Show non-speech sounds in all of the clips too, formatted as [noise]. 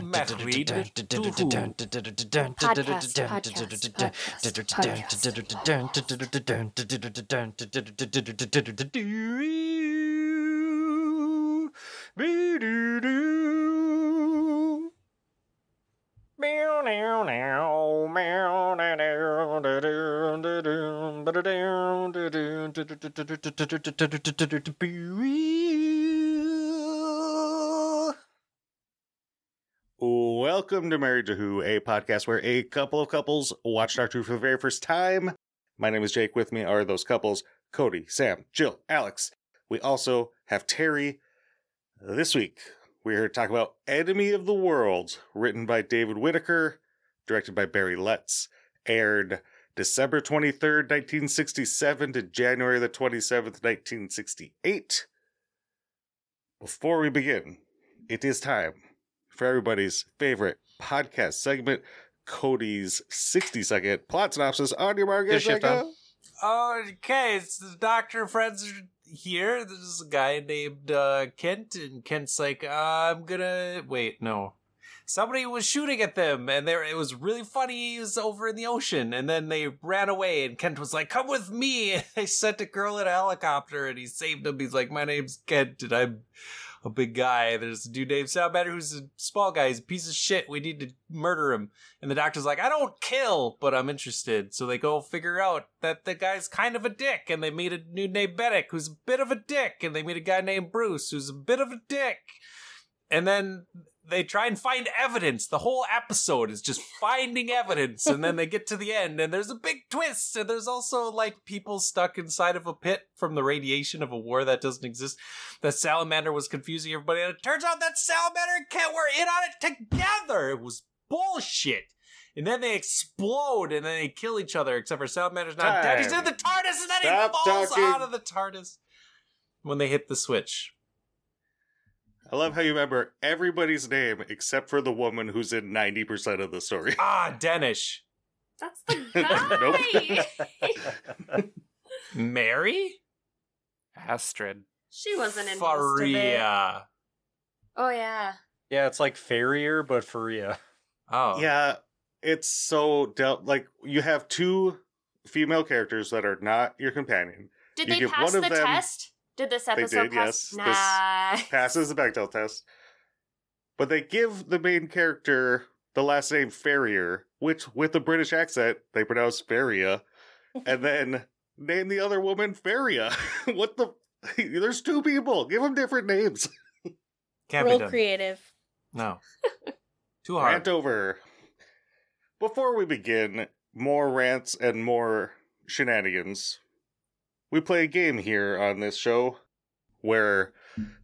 Married to who? Podcast, podcast, podcast. Welcome to Married to Who, a podcast where a couple of couples watch Doctor Who for the very first time. My name is Jake. With me are those couples Cody, Sam, Jill, Alex. We also have Terry. This week, we're here to talk about Enemy of the World, written by David Whitaker, directed by Barry Letts, aired December 23rd, 1967 to January the 27th, 1968. Before we begin, it is time for everybody's favorite podcast segment, Cody's 60 second plot synopsis on your market. Good shit, go. Okay, it's the doctor friends are here. There's a guy named uh, Kent, and Kent's like, uh, I'm gonna wait. No, somebody was shooting at them, and there it was really funny. He was over in the ocean, and then they ran away. And Kent was like, "Come with me." [laughs] And they sent a girl in a helicopter, and he saved him. He's like, "My name's Kent, and I'm." A big guy. There's a dude named Soundbatter who's a small guy. He's a piece of shit. We need to murder him. And the doctor's like, I don't kill, but I'm interested. So they go figure out that the guy's kind of a dick. And they meet a dude named Benik who's a bit of a dick. And they meet a guy named Bruce who's a bit of a dick. And then they try and find evidence. The whole episode is just finding evidence. And then they get to the end and there's a big twist. And there's also like people stuck inside of a pit from the radiation of a war that doesn't exist. That salamander was confusing everybody. And it turns out that salamander and Kent were in on it together. It was bullshit. And then they explode and then they kill each other, except for Salamander's not dead. He's in the TARDIS and then Stop he falls talking. out of the TARDIS when they hit the switch. I love how you remember everybody's name except for the woman who's in 90% of the story. [laughs] Ah, Danish. That's the [laughs] guy. [laughs] Mary? Astrid. she wasn't in most. Fariah. Oh yeah. Yeah, it's like Ferrier, but Fariah. Oh. Yeah, it's so dealt like you have two female characters that are not your companion. Did You they give pass one the of them- test? Did this episode did, pass? yes. Nah. Passes the Bechdel test. But they give the main character the last name Ferrier, which with a British accent they pronounce Feria, and [laughs] then name the other woman Feria. [laughs] what the There's two people. Give them different names. [laughs] Can't be Real done. creative. No. Too hard. Rant over. Before we begin, more rants and more shenanigans. We play a game here on this show where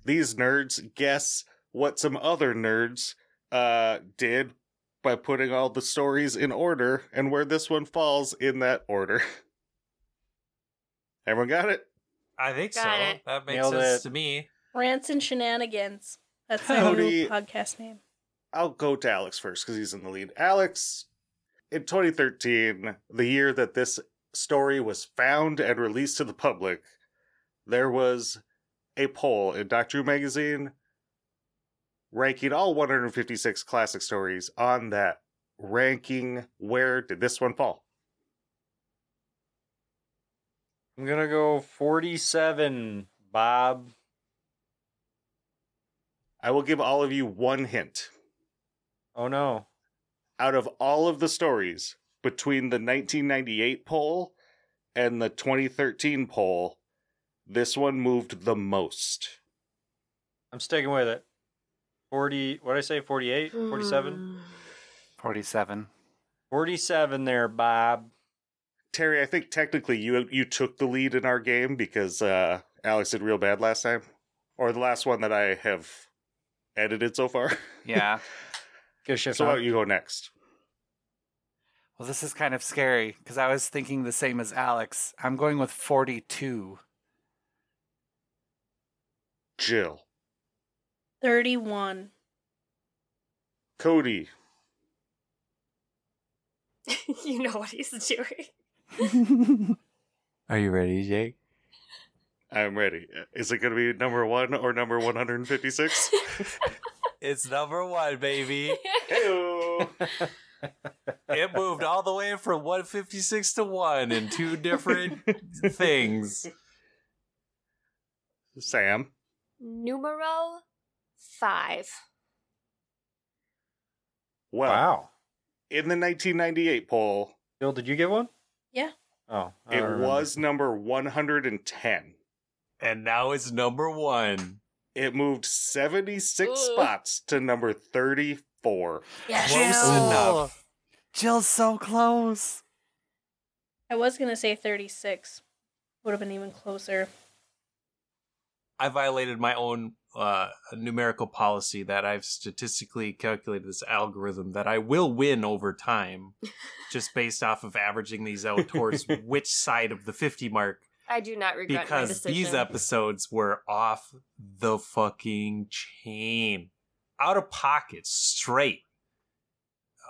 these nerds guess what some other nerds uh did by putting all the stories in order and where this one falls in that order. [laughs] Everyone got it? I think Got so. it. That makes Nailed sense it. to me. Rants and shenanigans. That's the Howdy. new podcast name. I'll go to Alex first because he's in the lead. Alex, in 2013, the year that this story was found and released to the public, there was a poll in Doctor Who magazine ranking all 156 classic stories on that ranking. Where did this one fall? I'm gonna go 47, Bob. I will give all of you one hint. Oh no. Out of all of the stories between the 1998 poll and the 2013 poll, this one moved the most. I'm sticking with it. 40, what did I say? 48? 47? Hmm. 47. 47 there, Bob. Terry, I think technically you you took the lead in our game because uh, Alex did real bad last time, or the last one that I have edited so far. Yeah. [laughs] Good shit. so why don't you go next? Well, this is kind of scary because I was thinking the same as Alex. I'm going with 42. Jill, 31. Cody, [laughs] you know what he's doing. Are you ready, Jake? I'm ready. Is it going to be number one or number 156? [laughs] It's number one, baby. Heyo. [laughs] It moved all the way from 156 to 1 in two different things. Sam. Numero five. Well, wow. in the 1998 poll, Bill, did you get one? Yeah. Oh, I it was number 110. And now it's number one. It moved 76 Ooh. spots to number 34. Yes. Close Jill. enough. Jill's so close. I was gonna say 36. Would have been even closer. I violated my own uh, numerical policy that I've statistically calculated this algorithm that I will win over time, [laughs] just based off of averaging these out towards [laughs] which side of the 50 mark I do not regret my because decision. these episodes were off the fucking chain, out of pocket, straight.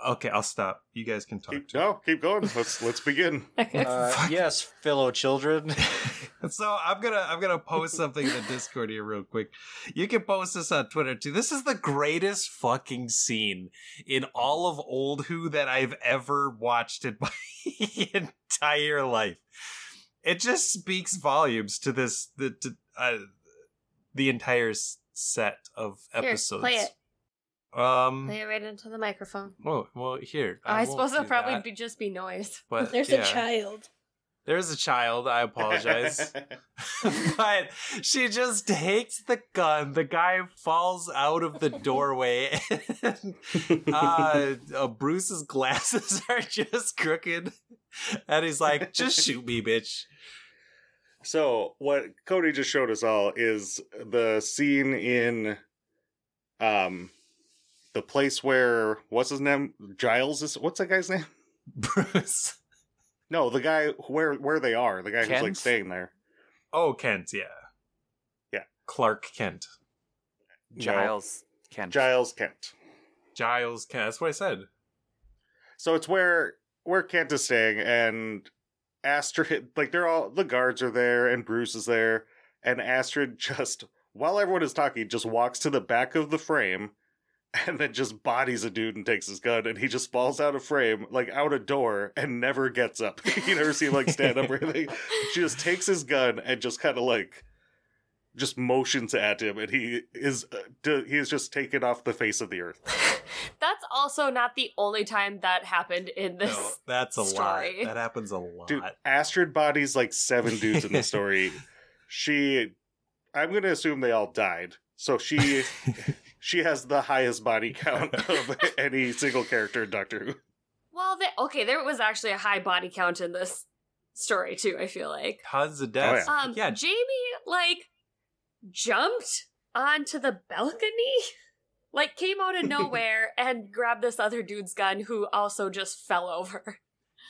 Okay, I'll stop. You guys can talk. Keep, no, keep going. Let's let's begin. [laughs] Uh, [laughs] yes, fellow children. [laughs] so I'm gonna I'm gonna post something in the Discord here real quick. You can post this on Twitter too. This is the greatest fucking scene in all of old Who that I've ever watched in my entire life. It just speaks volumes to this the to, uh, the entire set of Here, episodes. play it. Um. Play it right into the microphone. Oh well, here. I, won't suppose it'll probably that, be just be noise. [laughs] But [laughs] There's yeah. a child. There's a child. I apologize. [laughs] but she just takes the gun. The guy falls out of the doorway. And, uh, uh, Bruce's glasses are just crooked. And he's like, just shoot me, bitch. So what Cody just showed us all is the scene in um the place where what's his name? Giles is what's that guy's name? Bruce. No, the guy where where they are, the guy who's like staying there. Oh, Kent, yeah. Yeah. Clark Kent. No, Giles. Kent. Giles Kent. Giles Kent. That's what I said. So it's where where Kent is staying, and Astrid, like they're all the guards are there, and Bruce is there, and Astrid [laughs] just while everyone is talking, just walks to the back of the frame, [laughs] and then just bodies a dude and takes his gun, and he just falls out of frame, like out a door, and never gets up. [laughs] you never see him like stand up or anything. She just takes his gun and just kind of like just motions at him, and he is uh, d- he is just taken off the face of the earth. [laughs] That's also not the only time that happened in this. No, that's a story. lot. That happens a lot. Dude, Astrid bodies like seven dudes in the story. she, I'm gonna assume they all died. So she, she has the highest body count [laughs] of any single character in Doctor Who. Well, the, okay, there was actually a high body count in this story too. I feel like. Tons of deaths. yeah. Um, yeah, Jamie like jumped onto the balcony, [laughs] like came out of [laughs] nowhere and grabbed this other dude's gun, who also just fell over.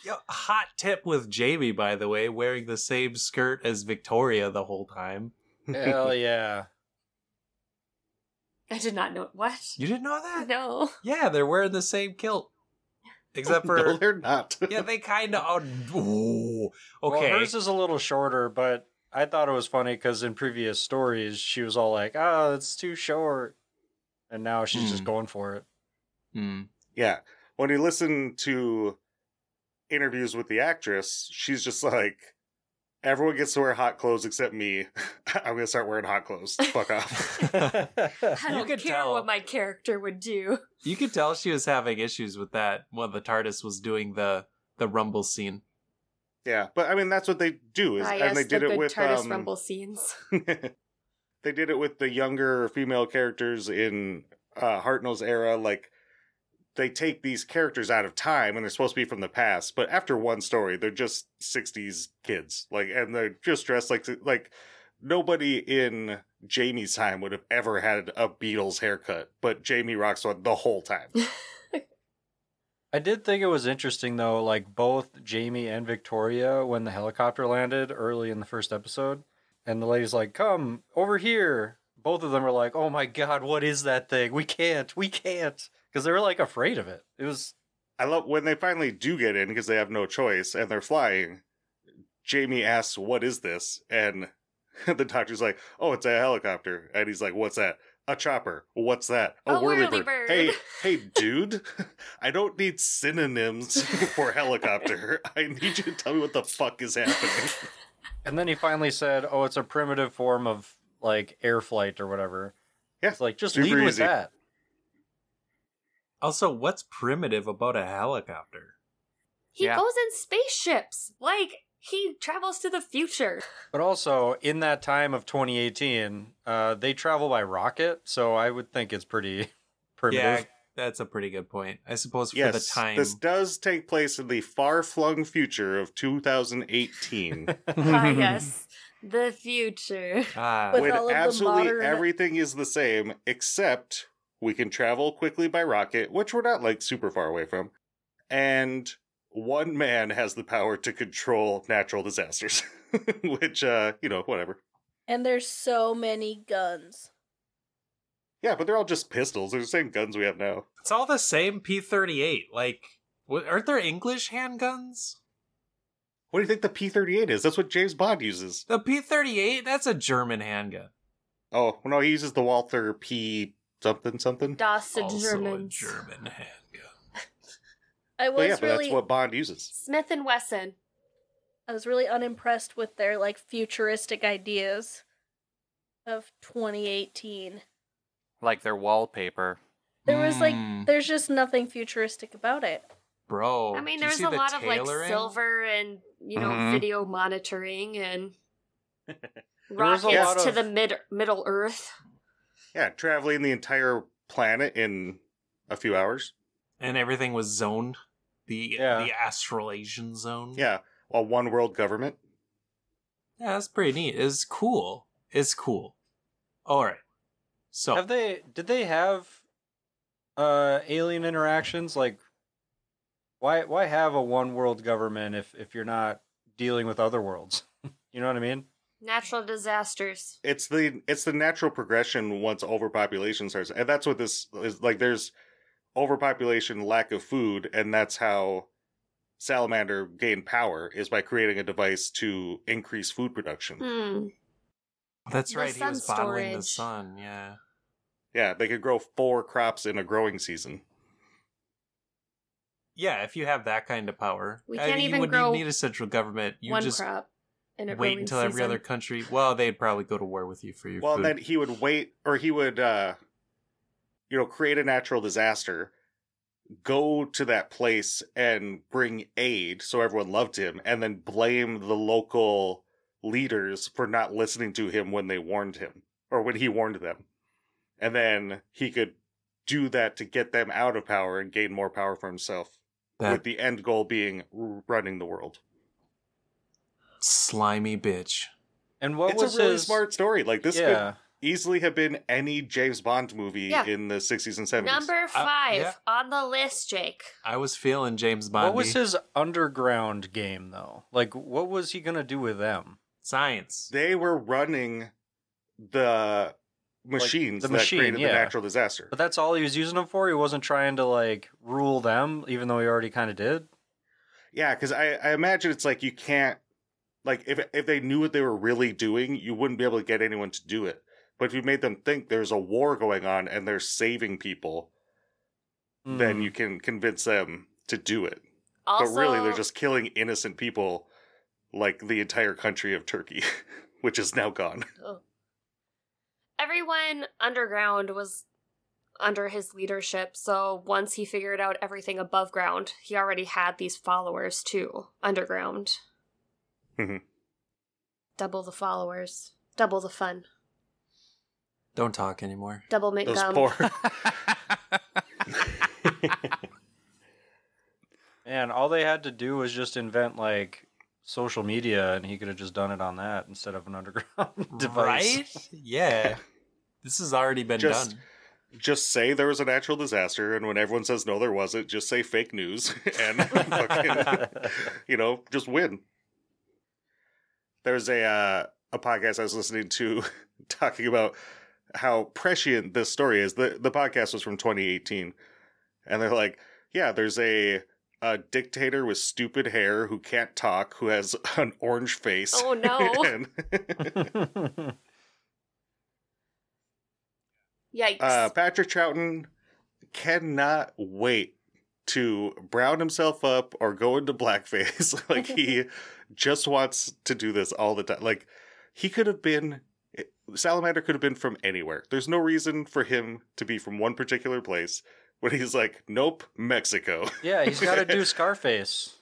Yo, hot tip with Jamie, by the way, wearing the same skirt as Victoria the whole time. Hell yeah. I did not know what. You didn't know that? No. Yeah, they're wearing the same kilt. Except [laughs] for no, they're not. [laughs] yeah, they kind of. Oh, okay. Well, hers is a little shorter, but I thought it was funny because in previous stories she was all like, "Oh, it's too short," and now she's just Hmm. going for it. Hmm. yeah, when you listen to interviews with the actress, she's just like, everyone gets to wear hot clothes except me. [laughs] I'm gonna start wearing hot clothes. Fuck off. [laughs] I don't could care tell. what my character would do. You could tell she was having issues with that when the TARDIS was doing the the rumble scene. Yeah, but I mean that's what they do. Is, Ah, and yes, they the did it with TARDIS um, rumble scenes. [laughs] they did it with the younger female characters in uh, Hartnell's era. Like they take these characters out of time and they're supposed to be from the past, but after one story, they're just '60s kids. Like, and they're just dressed like like nobody in Jamie's time would have ever had a Beatles haircut, but Jamie rocks one the whole time. [laughs] I did think it was interesting though, like both Jamie and Victoria when the helicopter landed early in the first episode, and the lady's like, "Come over here." Both of them are like, "Oh my god, what is that thing? We can't, we can't," because they were like afraid of it. It was I love when they finally do get in because they have no choice and they're flying. Jamie asks, "What is this?" and [laughs] the doctor's like, "Oh, it's a helicopter," and he's like, "What's that?" A chopper. What's that? A whirly whirly bird. Hey, [laughs] hey, dude! [laughs] I don't need synonyms for helicopter. I need you to tell me what the fuck is happening. And then he finally said, "Oh, it's a primitive form of like air flight or whatever." Yeah, It's like just super lead with easy. that. Also, what's primitive about a helicopter? He Yeah. goes in spaceships. Like he travels to the future. [laughs] But also, in that time of 2018, uh, they travel by rocket, so I would think it's pretty [laughs] primitive. Yeah, that's a pretty good point. I suppose for yes, the time. this does take place in the far-flung future of 2018, [laughs] ah, yes, the future. Ah, With when all of the absolutely modern- everything is the same except we can travel quickly by rocket, which we're not like super far away from, and one man has the power to control natural disasters, [laughs] which uh, you know, whatever. And there's so many guns. Yeah, but they're all just pistols. They're the same guns we have now. it's all the same P thirty eight. Like, what, aren't there English handguns? What do you think the P-38 is? That's what James Bond uses. The P thirty eight. That's a German handgun. Oh, no, he uses the Walther P something something. Das Also a German handgun. I was But yeah, but really that's what Bond uses. Smith and Wesson. I was really unimpressed with their like futuristic ideas of 2018. like their wallpaper. There was like Mm, there's just nothing futuristic about it. bro. I mean, there's a the lot of like silver and you know Mhm. video monitoring and [laughs] rockets to of- the mid Middle Earth. Yeah, traveling the entire planet in a few hours. and everything was zoned. The Yeah. the Australasian zone. Yeah, a one world government. yeah, that's pretty neat. It's cool. It's cool. All right. So Have they? Did they have uh, alien interactions? Like, why? Why have a one world government if if you're not dealing with other worlds? [laughs] you know what I mean? Natural disasters. It's the it's the natural progression once overpopulation starts, and that's what this is like. There's overpopulation, lack of food, and that's how Salamander gained power is by creating a device to increase food production. Hmm. that's The right. He was sun bottling the sun. Yeah. Yeah, they could grow four crops in a growing season. Yeah, if you have that kind of power, We can't mean, even you wouldn't grow even need a central government. You One just crop. In a wait growing until every season. other country. Well, they'd probably go to war with you for your Well, food. then he would wait, or he would, uh, you know, create a natural disaster, go to that place and bring aid, so everyone loved him, and then blame the local leaders for not listening to him when they warned him, or when he warned them, and then he could do that to get them out of power and gain more power for himself, that with the end goal being running the world. Slimy bitch. And what it's was a really his smart story. Like this could easily have been any James Bond movie Yeah. in the 60s and 70s. Number five yeah. on the list, Jake. I was feeling James Bond. What was his underground game though? Like, what was he gonna do with them? science? They were running the machines the that machine, created yeah. the natural disaster. But that's all he was using them for. He wasn't trying to like rule them, even though he already kind of did. Yeah, because I, I imagine it's like you can't like if if they knew what they were really doing, you wouldn't be able to get anyone to do it. But if you made them think there's a war going on and they're saving people, then Hmm. you can convince them to do it. Also, but really, they're just killing innocent people, like the entire country of Turkey, [laughs] which is now gone. [laughs] everyone underground was under his leadership. So once he figured out everything above ground, he already had these followers too underground. Mhm. Double the followers, double the fun, Don't talk anymore. double make Those gum. poor. [laughs] And all they had to do was just invent like social media, and he could have just done it on that instead of an underground [laughs] device. Right? Yeah. This has already been Just- done. just say there was a natural disaster, and when everyone says no, there wasn't, just say fake news [laughs] and fucking, you know, just win. There's a uh, a podcast I was listening to [laughs] talking about how prescient this story is. the The podcast was from 2018, and they're like, "Yeah, there's a a dictator with stupid hair who can't talk, who has [laughs] an orange face. Oh no. [laughs] Yikes. uh, Patrick Troughton cannot wait to brown himself up or go into blackface. like he just wants to do this all the time. Like he could have been eh, Salamander could have been from anywhere. There's no reason for him to be from one particular place. When he's like, nope, Mexico. [laughs] yeah, he's got to do [laughs] Scarface.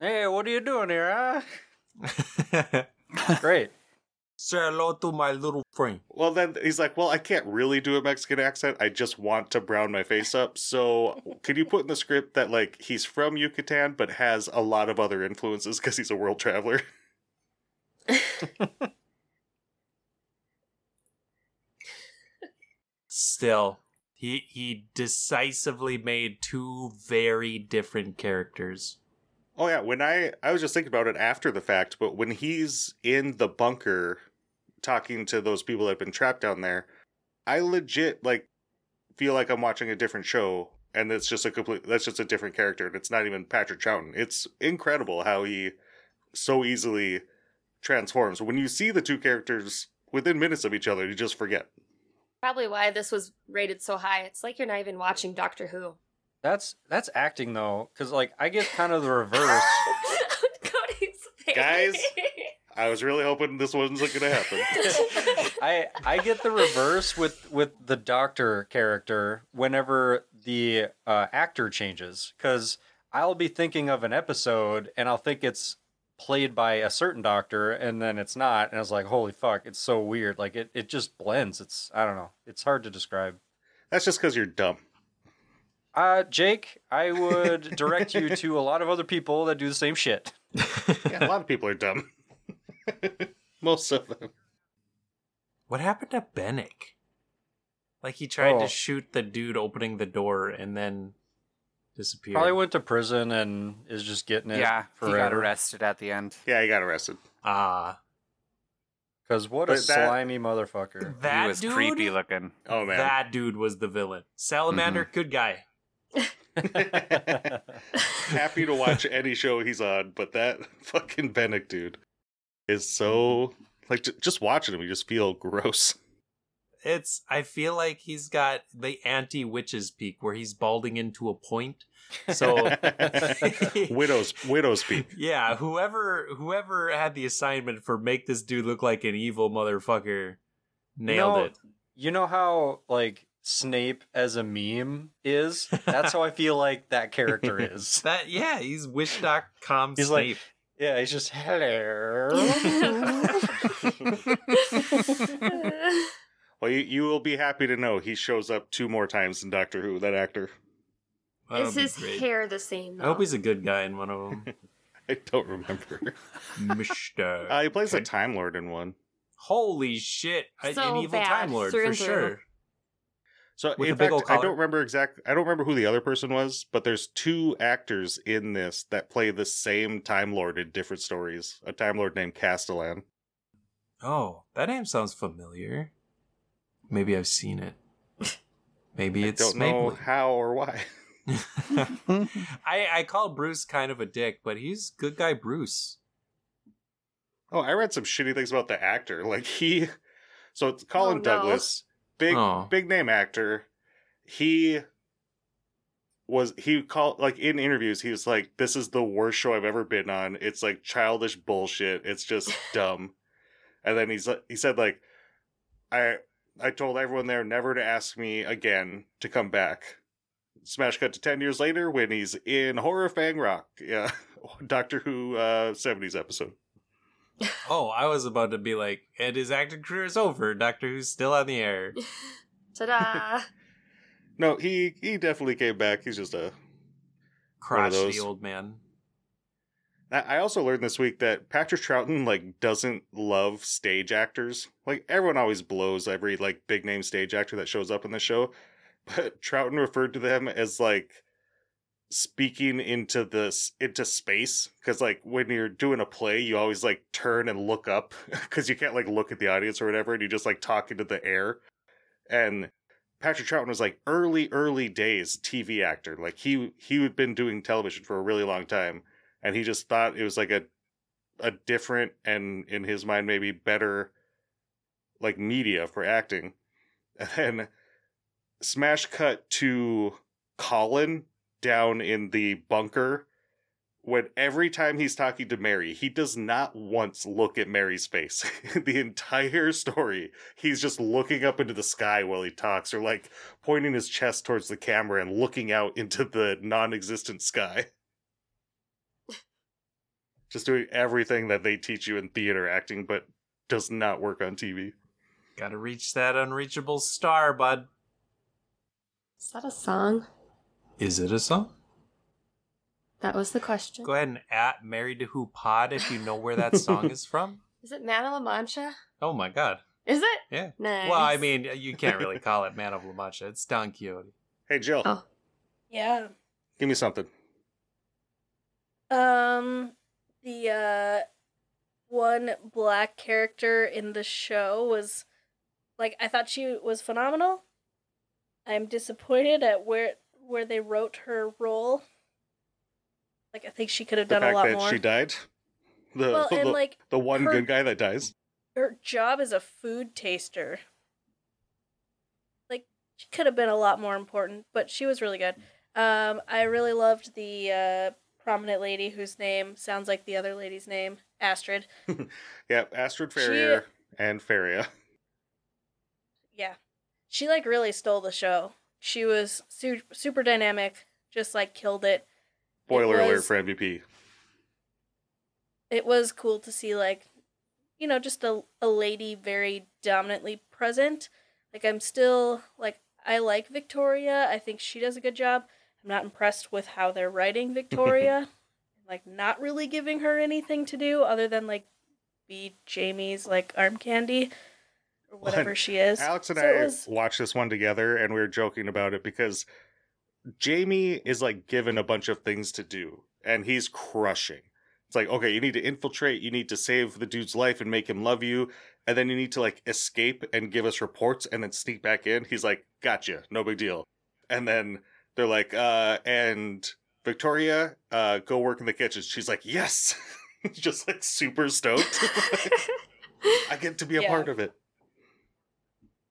Hey, what are you doing here, huh? [laughs] Great. Say hello to my little friend. Well, then he's like, well, I can't really do a Mexican accent. I just want to brown my face up. So, can you put in the script that like he's from Yucatan but has a lot of other influences because he's a world traveler? [laughs] Still, he he decisively made two very different characters. Oh yeah, when I I was just thinking about it after the fact, but when he's in the bunker talking to those people that have been trapped down there, I legit like feel like I'm watching a different show and it's just a complete that's just a different character and it's not even Patrick Troughton. It's incredible how he so easily transforms. When you see the two characters within minutes of each other, you just forget. Probably why this was rated so high. It's like you're not even watching Doctor Who. That's that's acting though, because like I get kind of the reverse. [laughs] Cody's face. Guys. I was really hoping this wasn't going to happen. [laughs] I I get the reverse with with the doctor character whenever the uh, actor changes, because I'll be thinking of an episode and I'll think it's played by a certain doctor and then it's not and I was like holy fuck it's so weird like it, it just blends it's I don't know it's hard to describe That's just because you're dumb. uh Jake I would direct you to a lot of other people that do the same shit [laughs] Yeah, a lot of people are dumb. [laughs] Most of them. What happened to Benik? Like he tried Oh. to shoot the dude opening the door and then disappeared. probably went to prison and is just getting it yeah, he got arrested at the end. Yeah, he got arrested. Ah, because what a that- slimy motherfucker that he was dude. creepy looking. Oh man. That dude was the villain. Salamander, good guy. [laughs] Happy to watch any show he's on, but that [laughs] fucking Benik dude is so mm-hmm. like j- just watching him, you just feel [laughs] gross. It's. I feel like he's got the anti witches peak where he's balding into a point. So [laughs] Widows, widows peak. yeah, whoever whoever had the assignment for make this dude look like an evil motherfucker nailed know, it. You know how like Snape as a meme is? That's how I feel like that character [laughs] is. That yeah, he's wish.com He's like- Snape. Yeah, he's just hello. [laughs] Well, you, you will be happy to know he shows up two more times in Doctor Who. That actor. That'll Is be his great. hair the same? I hope he's a good guy in one of them. [laughs] I don't remember. Mister. Uh, he plays a Time Lord in one. Holy shit! A- An So evil bad, Time Lord through for and through. sure. So in a big fact, old I don't remember exact. I don't remember who the other person was, but there's two actors in this that play the same Time Lord in different stories. A Time Lord named Castellan. Oh, that name sounds familiar. Maybe I've seen it. Maybe I it's don't know Maple. how or why. [laughs] [laughs] I I call Bruce kind of a dick, but he's good guy Bruce. Oh, I read some shitty things about the actor. Like he, so it's oh, Colin Oh, no. Douglas, big Oh. big name actor. He was he called like in interviews he was like this is the worst show I've ever been on. It's like childish bullshit. It's just [laughs] dumb. And then he's he said like I I told everyone there never to ask me again to come back. Smash cut to 10 years later when he's in Horror Fang Rock. Yeah. [laughs] Doctor Who uh 70s episode. [laughs] Oh, I was about to be like, and his acting career is over. Doctor Who's still on the air. [laughs] Ta-da! [laughs] No, he he definitely came back. He's just a. Crotchety those. old man. I I also learned this week that Patrick Troughton like doesn't love stage actors. Like everyone always blows every like big name stage actor that shows up in the show, but Troughton referred to them as like speaking into this into space because like when you're doing a play you always like turn and look up [laughs] because you can't like look at the audience or whatever and you just like talk into the air and Patrick Troughton was like early, early days TV actor. Like he he had been doing television for a really long time, and he just thought it was like a a different and in his mind maybe better like media for acting. [laughs] And then smash cut to Colin down in the bunker when every time he's talking to Mary, he does not once look at Mary's face. [laughs] the entire story, he's just looking up into the sky while he talks, or like pointing his chest towards the camera and looking out into the non existent sky. [laughs] just doing everything that they teach you in theater acting, but does not work on TV. Gotta reach that unreachable star, bud. Is that a song? Is it a song? That was the question. Go ahead and at Married to Who Pod if you know where that song is from. [laughs] Is it Man of La Mancha? Oh my god. Is it? Yeah. Nice. Well, I mean, you can't really call it Man of La Mancha. It's Don Quixote. Hey, Jill, Oh. Yeah. give me something. Um, the uh, one black character in the show was like I thought she was phenomenal. I'm disappointed at where where they wrote her role. Like I think she could have The done a lot more. she died. The, well, [laughs] and like the one her- good guy that dies. her job is a food taster. Like she could have been a lot more important, but she was really good. Um, I really loved the uh, prominent lady whose name sounds like the other lady's name, Astrid. [laughs] Yeah, Astrid She- Ferrier and Fariah. Yeah, she like really stole the show. She was su- super dynamic, just like killed it. Spoiler alert was- for MVP. It was cool to see like, you know, just a a lady very dominantly present. Like I'm still like I like Victoria. I think she does a good job. I'm not impressed with how they're writing [laughs] Victoria. like not really giving her anything to do other than like be Jamie's like arm candy or whatever Well, she is. Alex and So I was- watched this one together and we were joking about it because Jamie is like given a bunch of things to do and he's crushing. It's like, okay, you need to infiltrate, you need to save the dude's life and make him love you, and then you need to like escape and give us reports and then sneak back in. He's like, gotcha, no big deal. And then they're like, uh, and Victoria, uh, go work in the kitchen. She's like, yes. [laughs] Just like super stoked. [laughs] I get to be a [laughs] Yeah. part of it.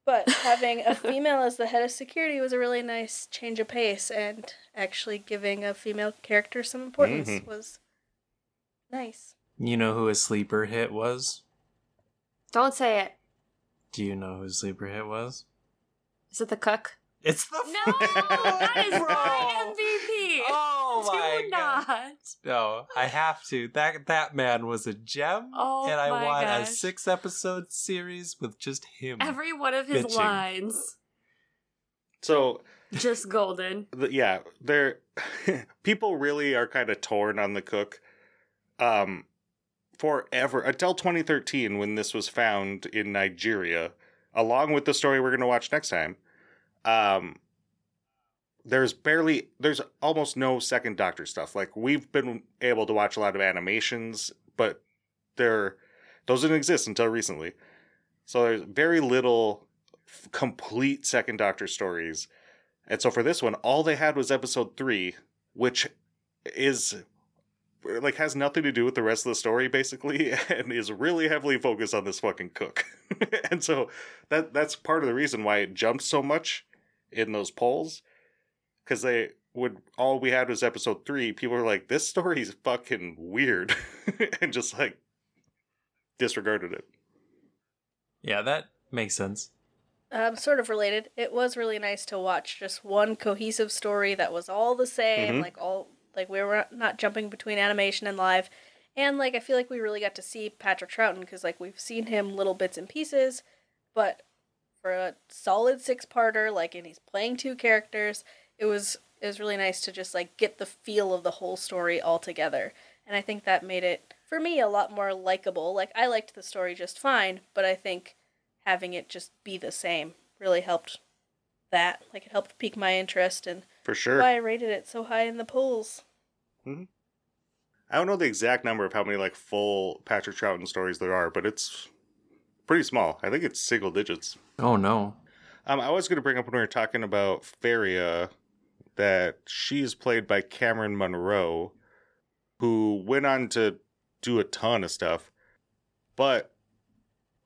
But having a [laughs] female as the head of security was a really nice change of pace, and actually giving a female character some importance Mhm. was nice. You know who a sleeper hit was? Don't say it. Do you know who a sleeper hit was? Is it the cook? It's the No, that is [laughs] Bro. my MVP. Oh [laughs] my Do god! not. No, I have to. That that man was a gem, Oh and I my want a six episode series with just him. Every one of his Bitching. lines So just golden. [laughs] the, yeah, they're [laughs] people really are kind of torn on the cook. Um, forever until 2013 when this was found in Nigeria, along with the story we're going to watch next time. Um, there's barely, there's almost no second Doctor stuff. Like we've been able to watch a lot of animations, but they're those didn't exist until recently. So there's very little f- complete second Doctor stories. And so for this one, all they had was episode three, which is like has nothing to do with the rest of the story basically [laughs] and is really heavily focused on this fucking cook. [laughs] and so that that's part of the reason why it jumped so much in those polls cuz they would all we had was episode 3. People were like this story's fucking weird [laughs] and just like disregarded it. yeah, that makes sense. Um, sort of related. It was really nice to watch just one cohesive story that was all the same, Mhm. like all like we were not jumping between animation and live, and like I feel like we really got to see Patrick Troughton because like we've seen him little bits and pieces, but for a solid six parter, like and he's playing two characters, it was it was really nice to just like get the feel of the whole story all together, and I think that made it for me a lot more likable. Like I liked the story just fine, but I think having it just be the same really helped that. Like it helped pique my interest and For sure. why I rated it so high in the polls. Hmm. I don't know the exact number of how many like full Patrick Troughton stories there are, but it's pretty small. I think it's single digits. Oh no. Um, I was going to bring up when we were talking about Feria that she is played by Carmen Munroe, who went on to do a ton of stuff, but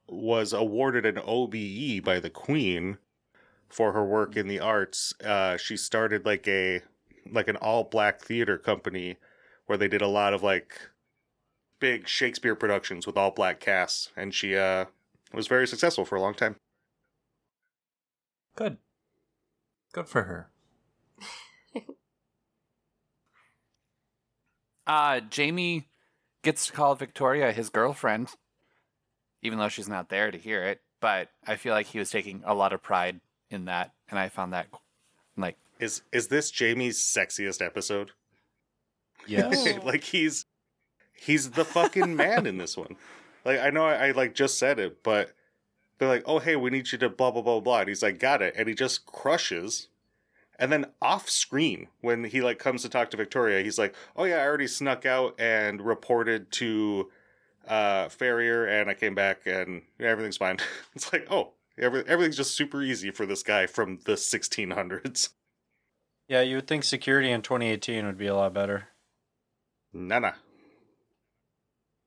was awarded an OBE by the Queen for her work in the arts. Uh, she started like a like an all black theater company where they did a lot of like big Shakespeare productions with all black casts, and she uh, was very successful for a long time. Good. Good for her. Uh, Jamie gets to call Victoria his girlfriend, even though she's not there to hear it. But I feel like he was taking a lot of pride in that, and I found that like Is is this Jamie's sexiest episode? Yes. [laughs] Like he's he's the fucking man in this one. Like I know I, I like just said it, but they're like, oh hey, we need you to blah blah blah blah. And he's like, got it, and he just crushes. And then off screen, when he like comes to talk to Victoria, he's like, "Oh yeah, I already snuck out and reported to uh Ferrier, and I came back, and everything's fine." [laughs] it's like, oh, every, everything's just super easy for this guy from the 1600s. yeah, you would think security in 2018 would be a lot better. Nah, nah.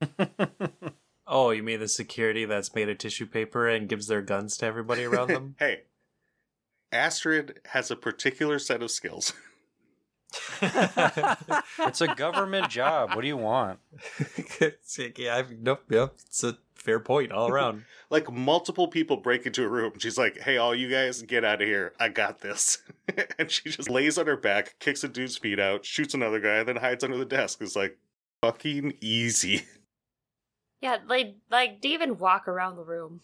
[laughs] Oh, you mean the security that's made of tissue paper and gives their guns to everybody around [laughs] them? hey, Astrid has a particular set of skills. [laughs] it's a government job. What do you want? [laughs] It's yeah, I've, nope, yep. It's a fair point all around. [laughs] like multiple people break into a room. She's like, "Hey, all you guys, get out of here! I got this." and she just lays on her back, kicks a dude's feet out, shoots another guy, then hides under the desk. It's like fucking easy. Yeah, like like they even walk around the room.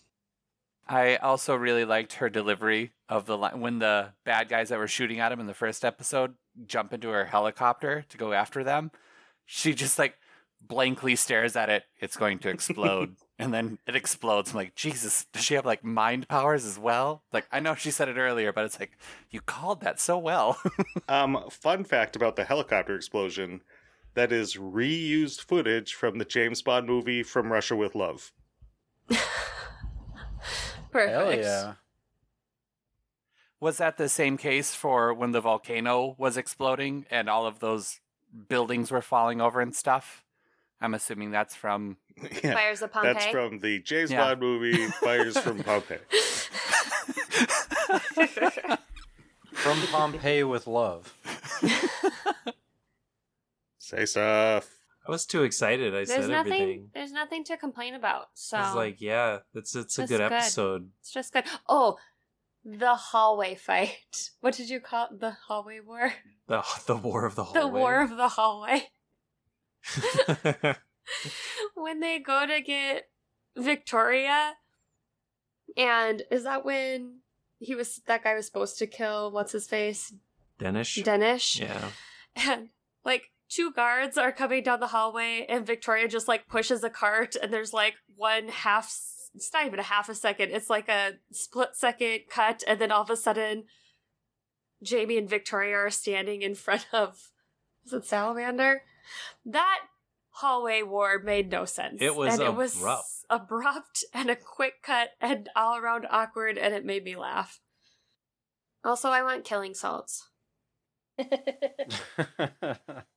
I also really liked her delivery of the line when the bad guys that were shooting at him in the first episode jump into her helicopter to go after them. She just like blankly stares at it. It's going to explode. [laughs] and then it explodes. I'm like, Jesus, does she have like mind powers as well? Like, I know she said it earlier, but it's like, you called that so well. [laughs] Um, fun fact about the helicopter explosion: that is reused footage from the James Bond movie From Russia with Love. [laughs] Perfect. Hell yeah. was that the same case for when the volcano was exploding and all of those buildings were falling over and stuff? I'm assuming that's from [laughs] yeah, Fires of Pompeii. that's from the James Yeah. Bond movie [laughs] Fires from Pompeii. [laughs] From Pompeii with love. Say stuff. I was too excited. I there's said nothing. everything. There's nothing to complain about. So I was like, yeah, it's it's a good good. episode. it's just good. Oh, the hallway fight. [laughs] What did you call it? the hallway war? The the war of the hallway. The war of the hallway. [laughs] [laughs] when they go to get Victoria, and is that when he was that guy was supposed to kill what's his face Danish. Danish? Yeah. and like two guards are coming down the hallway and victoria just like pushes a cart and there's like one half it's not even a half a second it's like a split second cut and then all of a sudden jamie and victoria are standing in front of is it salamander? That hallway war made no sense. It was and it was abrupt. abrupt and a quick cut and all around awkward and it made me laugh. Also i want killing salts [laughs] [laughs] [laughs]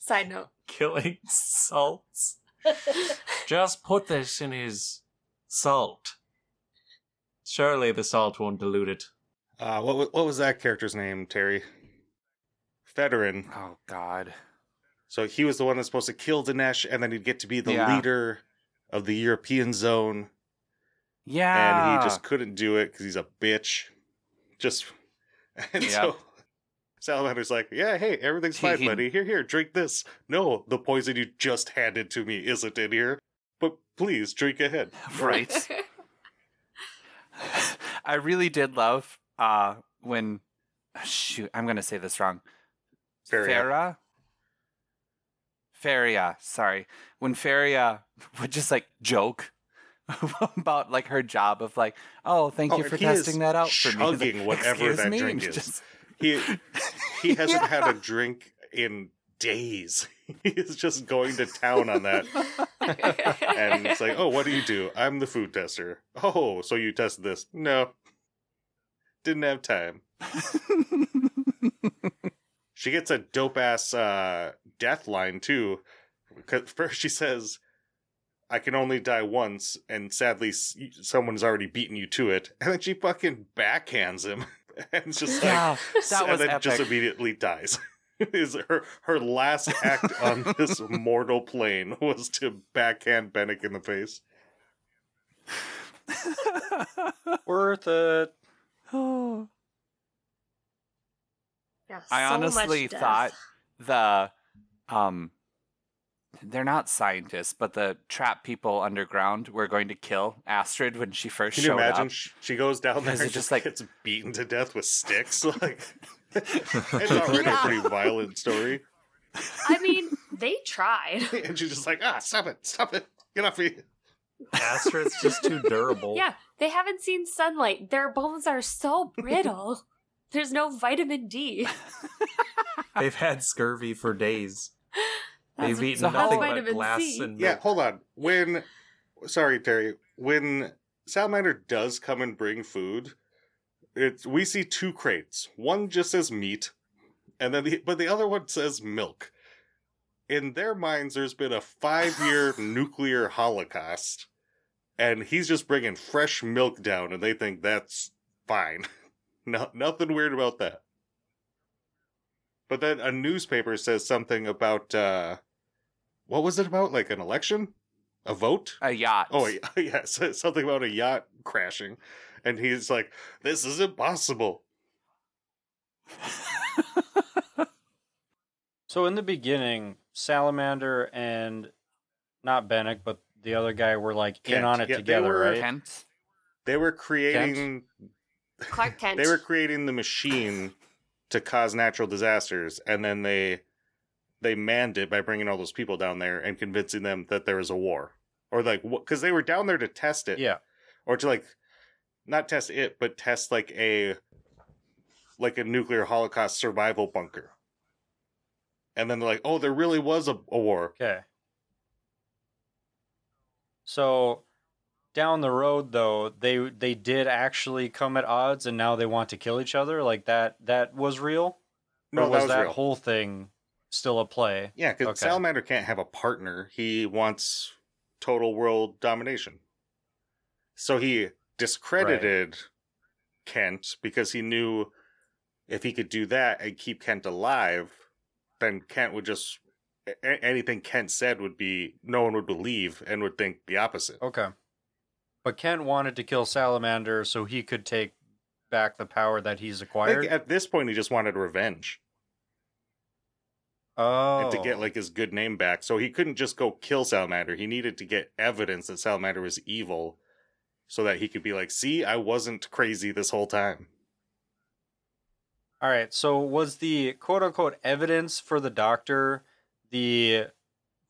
side note [laughs] Killing salts. [laughs] Just put this in his salt. Surely the salt won't dilute it. Uh, what wa- what was that character's name, Terry? Fedorin. Oh God. So he was the one that's supposed to kill Dinesh, and then he'd get to be the Yeah. leader of the European zone, Yeah. and he just couldn't do it because he's a bitch. Just [laughs] and Yep. so Salamander's like, "Yeah, hey, everything's fine, He- buddy. Here, here, drink this. No, the poison you just handed to me isn't in here, but please drink ahead." [laughs] right. I really did love uh when shoot, I'm gonna say this wrong. Feria. Farah? Feria, sorry. When Feria would just like joke [laughs] about like her job of like, oh, thank Oh, you for testing that out for me. It's chugging like, whatever that me?" drink is. just- He he [laughs] hasn't had a drink in days. [laughs] he is just going to town on that. And it's like, oh, what do you do? I'm the food tester. Oh, so you test this? No. Didn't have time. She gets a dope ass uh, death line too. 'Cause First, she says, "I can only die once," and sadly, someone's already beaten you to it. And then she fucking backhands him, [laughs] [laughs] and it's just like, yeah, that and was then epic. just immediately dies. [laughs] Is her her last act on [laughs] this mortal plane was to backhand Benik in the face? Worth it. Oh. Yeah, I so much honestly thought the um they're not scientists, but the trap people underground were going to kill Astrid when she first Can you showed imagine? up. Sh- She goes down there and it just just like- gets beaten to death with sticks. [laughs] Like [laughs] it's already a pretty violent story. I mean, they tried. [laughs] And she's just like, ah, stop it, stop it, get off me. Astrid's just too durable. Yeah, they haven't seen sunlight. Their bones are so brittle. There's no vitamin D. They've had scurvy for days. That's, They've eaten so nothing but glass C. and Yeah, milk. hold on. When, sorry, Terry, when Salamander does come and bring food, it's we see two crates. One just says meat, and then the but the other one says milk. In their minds, there's been a five-year [laughs] nuclear holocaust, and he's just bringing fresh milk down, and they think that's fine. [laughs] no, nothing weird about that. But then a newspaper says something about uh what was it about? Like an election? A vote? A yacht. Oh, yes. [laughs] yeah, something about a yacht crashing. And he's like, this is impossible. [laughs] So in the beginning, Salamander and not Benik, but the other guy were like in on it Yeah, they together, were- right? Kent. They were creating Clark Kent. they were creating the machine to cause natural disasters and then they they manned it by bringing all those people down there and convincing them that there was a war. Or like cuz they were down there to test it. Yeah. or to like not test it but test like a like a nuclear holocaust survival bunker and then they're like oh there really was a, a war Okay. So down the road though, they they did actually come at odds and now they want to kill each other. Like that that was real? no or that was was that whole thing still a play? yeah because Okay. salamander can't have a partner he wants total world domination so he discredited kent because he knew if he could do that and keep kent alive then kent would just anything kent said would be no one would believe and would think the opposite Okay. But Kent wanted to kill Salamander so he could take back the power that he's acquired. at this point he just wanted revenge oh. and to get like his good name back. So he couldn't just go kill Salamander. He needed to get evidence that Salamander was evil so that he could be like, "See, I wasn't crazy this whole time." All right. So was the quote unquote evidence for the doctor the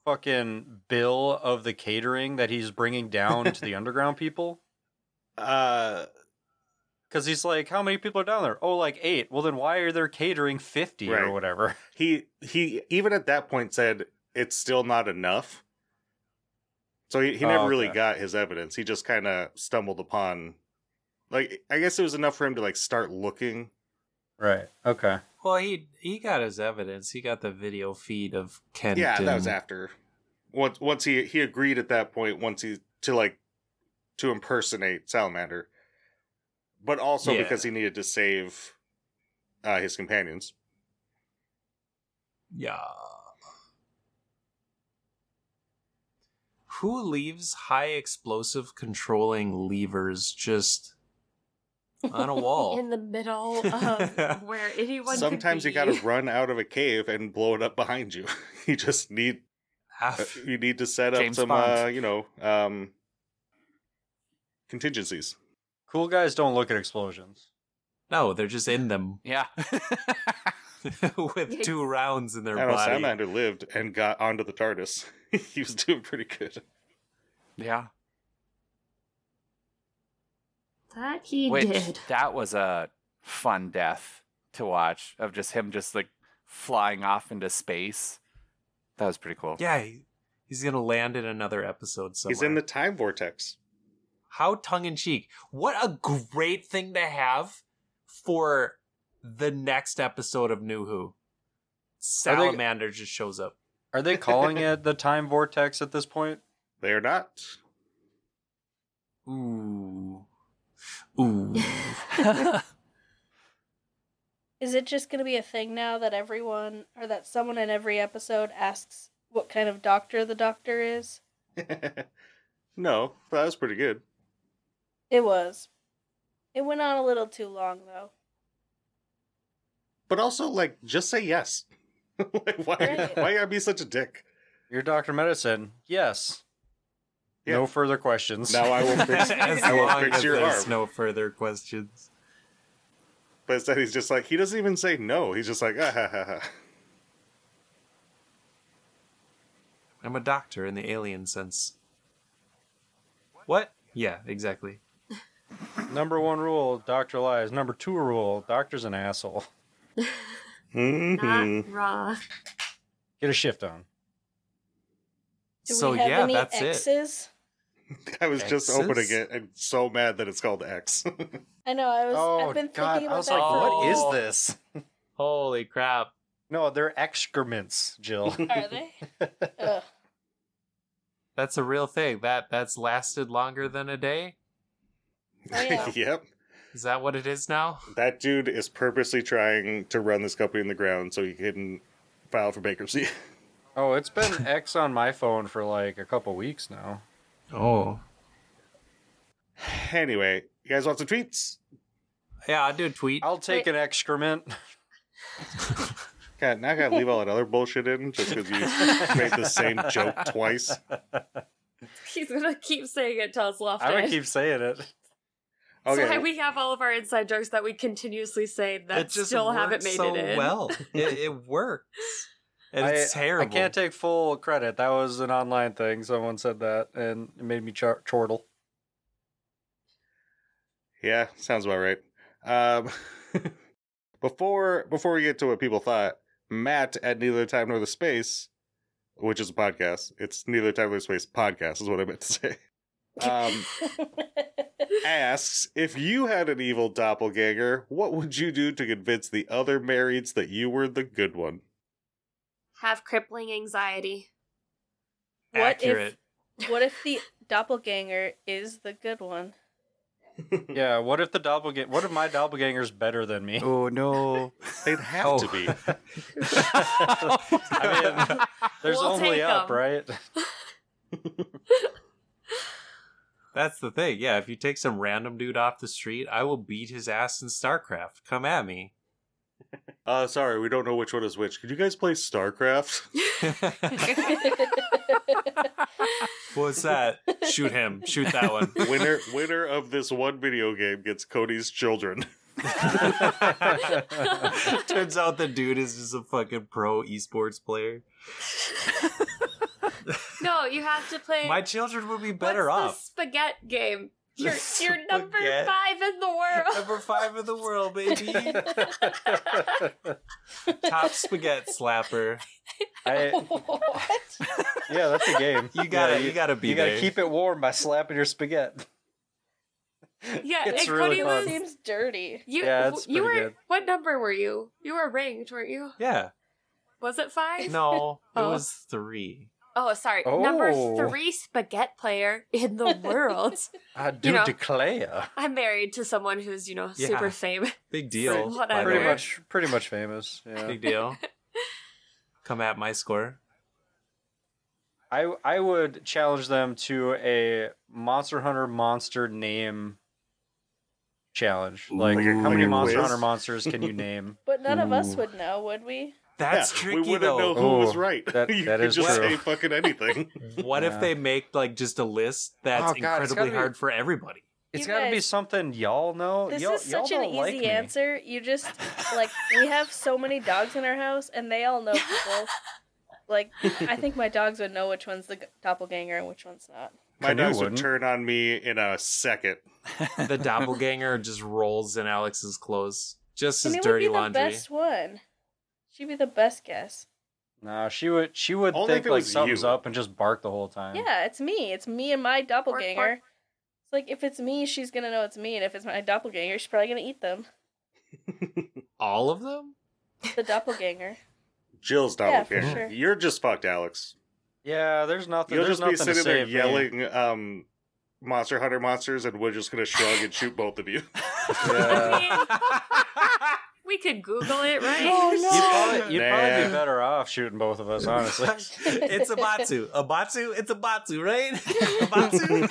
fucking bill of the catering that he's bringing down to the [laughs] underground people? Uh Because he's like, how many people are down there? Oh, like eight. Well, then why are there catering 50 Right. or whatever? [laughs] he he even at that point said it's still not enough. So he, he Oh, never really got his evidence. He just kind of stumbled upon like I guess it was enough for him to like start looking. Right. Okay. Well, he he got his evidence. He got the video feed of Kent. Yeah, that was after. Once once he he agreed at that point once he to like to impersonate Salamander, but also Yeah. because he needed to save uh, his companions. Yeah. Who leaves high explosive controlling levers just on a wall? [laughs] in the middle of [laughs] where anyone. Sometimes could you got to run out of a cave and blow it up behind you. [laughs] you just need uh, you need to set up James some uh, you know um, contingencies. Cool guys don't look at explosions. no, they're just in them Yeah. [laughs] with two rounds in their I don't know. body. Salamander lived and got onto the TARDIS. [laughs] he was doing pretty good. yeah. That he Which did. that was a fun death to watch of just him just like flying off into space. That was pretty cool. Yeah, he, he's gonna land in another episode somewhere. He's in the time vortex. How tongue in cheek. What a great thing to have for the next episode of New Who. Salamander just shows up. Are they calling [laughs] it the time vortex at this point? They are not. Ooh. Ooh. [laughs] [laughs] Is it just going to be a thing now that everyone or that someone in every episode asks what kind of doctor the doctor is? no, that was pretty good. It was. It went on a little too long though. But also, like, just say yes. [laughs] like, why? Right. Why you gotta be such a dick? You're doctor medicine? Yes. Yeah. No further questions. Now I will [laughs] fix. as I will long fix as your there's arm. no further questions. But instead, he's just like he doesn't even say no. He's just like ah ha ha ha. I'm a doctor in the alien sense. What? Yeah, exactly. Number one rule: doctor lies. Number two rule: doctor's an asshole. Mhm. Not raw. Get a shift on. Do so we have yeah, any that's it. X's? [laughs] I was just opening it and so mad that it's called X. [laughs] I know. I was. I've been thinking about Oh, I was that. like, for- what is Oh. this? [laughs] Holy crap. No, they're excrements, Jill. Are they? That's a real thing. That that's lasted longer than a day? Oh, yeah. [laughs] yep. Is that what it is now? That dude is purposely trying to run this company in the ground so he can file for bankruptcy. [laughs] oh, it's been X on my phone for like a couple weeks now. Oh. anyway, you guys want some tweets? Yeah, I'll do a tweet. I'll take Wait. an excrement. God, now I gotta leave all that other bullshit in just because you [laughs] made the same joke twice. He's gonna keep saying it till it's left I'm gonna keep saying it. That's Okay, why we have all of our inside jokes that we continuously say that it just still haven't made so it in. well. It, it [laughs] works. And I, it's terrible. I can't take full credit. That was an online thing. Someone said that, and it made me char- chortle. yeah, sounds about right. Um, [laughs] before before we get to what people thought, Matt at Neither Time Nor the Space, which is a podcast. It's Neither Time Nor the Space podcast is what I meant to say. Um, asks if you had an evil doppelganger, what would you do to convince the other marrieds that you were the good one? Have crippling anxiety. What Accurate. if? What if the doppelganger is the good one? [laughs] Yeah. What if the doppelganger? What if my doppelganger's better than me? oh no. [laughs] They'd have Oh. to be. [laughs] I mean, there's We'll only up, up, 'em. right? That's the thing. Yeah, if you take some random dude off the street, I will beat his ass in StarCraft. Come at me. [laughs] Uh, sorry, we don't know which one is which. Could you guys play StarCraft? [laughs] [laughs] What's that? Shoot him. Shoot that one. winner winner of this one video game gets Cody's children. Turns out the dude is just a fucking pro esports player. No, you have to play. My children would be better what's off. The spaghetti game. You're, The you're number spaghetti. five in the world. Number five in the world, baby. [laughs] Top spaghetti slapper. I, [laughs] what? yeah, that's a game. You gotta, Yeah, you, gotta be you gotta there. keep it warm by slapping your spaghetti. yeah, It's and really Cody fun. was. Seems dirty. You, Yeah, it's you were. pretty good. What number were you? You were ranked, weren't you? Yeah. Was it five? No, it Oh. was three. Oh, sorry. Number Oh. three spaghetti player in the [laughs] world. I do know. declare. I'm married to someone who's, you know, Yeah. super famous. Big deal. Whatever. Pretty much, pretty much famous. Yeah. Big deal. [laughs] Come at my score. I I would challenge them to a Monster Hunter monster name challenge. Like, Like how many Monster quiz? Hunter monsters can you [laughs] name? But none of us would know, would we? That's Yeah, tricky We wouldn't though. know who was Oh, right. that- [laughs] you that could is just true. say fucking anything. [laughs] What if they make like just a list that's Oh, God, incredibly gotta be- hard for everybody? It's got to be something y'all know. This y'all, is y'all such an don't easy like me. answer. You just [laughs] like we have so many dogs in our house, and they all know people. Like I think my dogs would know which one's the doppelganger and which one's not. My Canoe dogs would wouldn't. turn on me in a second. The doppelganger just rolls in Alex's clothes. Just And as would dirty be the laundry. best one. She'd be the best guess. No, she would. She would Only think it like was something's you. up and just bark the whole time. Yeah, it's me. It's me and my doppelganger. bark. It's like if it's me, she's gonna know it's me, and if it's my doppelganger, she's probably gonna eat them. [laughs] All of them? The doppelganger. [laughs] Jill's Yeah, for doppelganger. sure. [laughs] You're just fucked, Alex. Yeah, there's nothing. You'll there's just be nothing to sitting there save me. yelling um, Monster Hunter monsters, and we're just gonna shrug and shoot both of you. Yeah. We could Google it, right? Oh, You'd, no. probably, you'd probably be better off shooting both of us, honestly. [laughs] it's a Batsu. A Batsu? It's a Batsu, right? [laughs] A Batsu?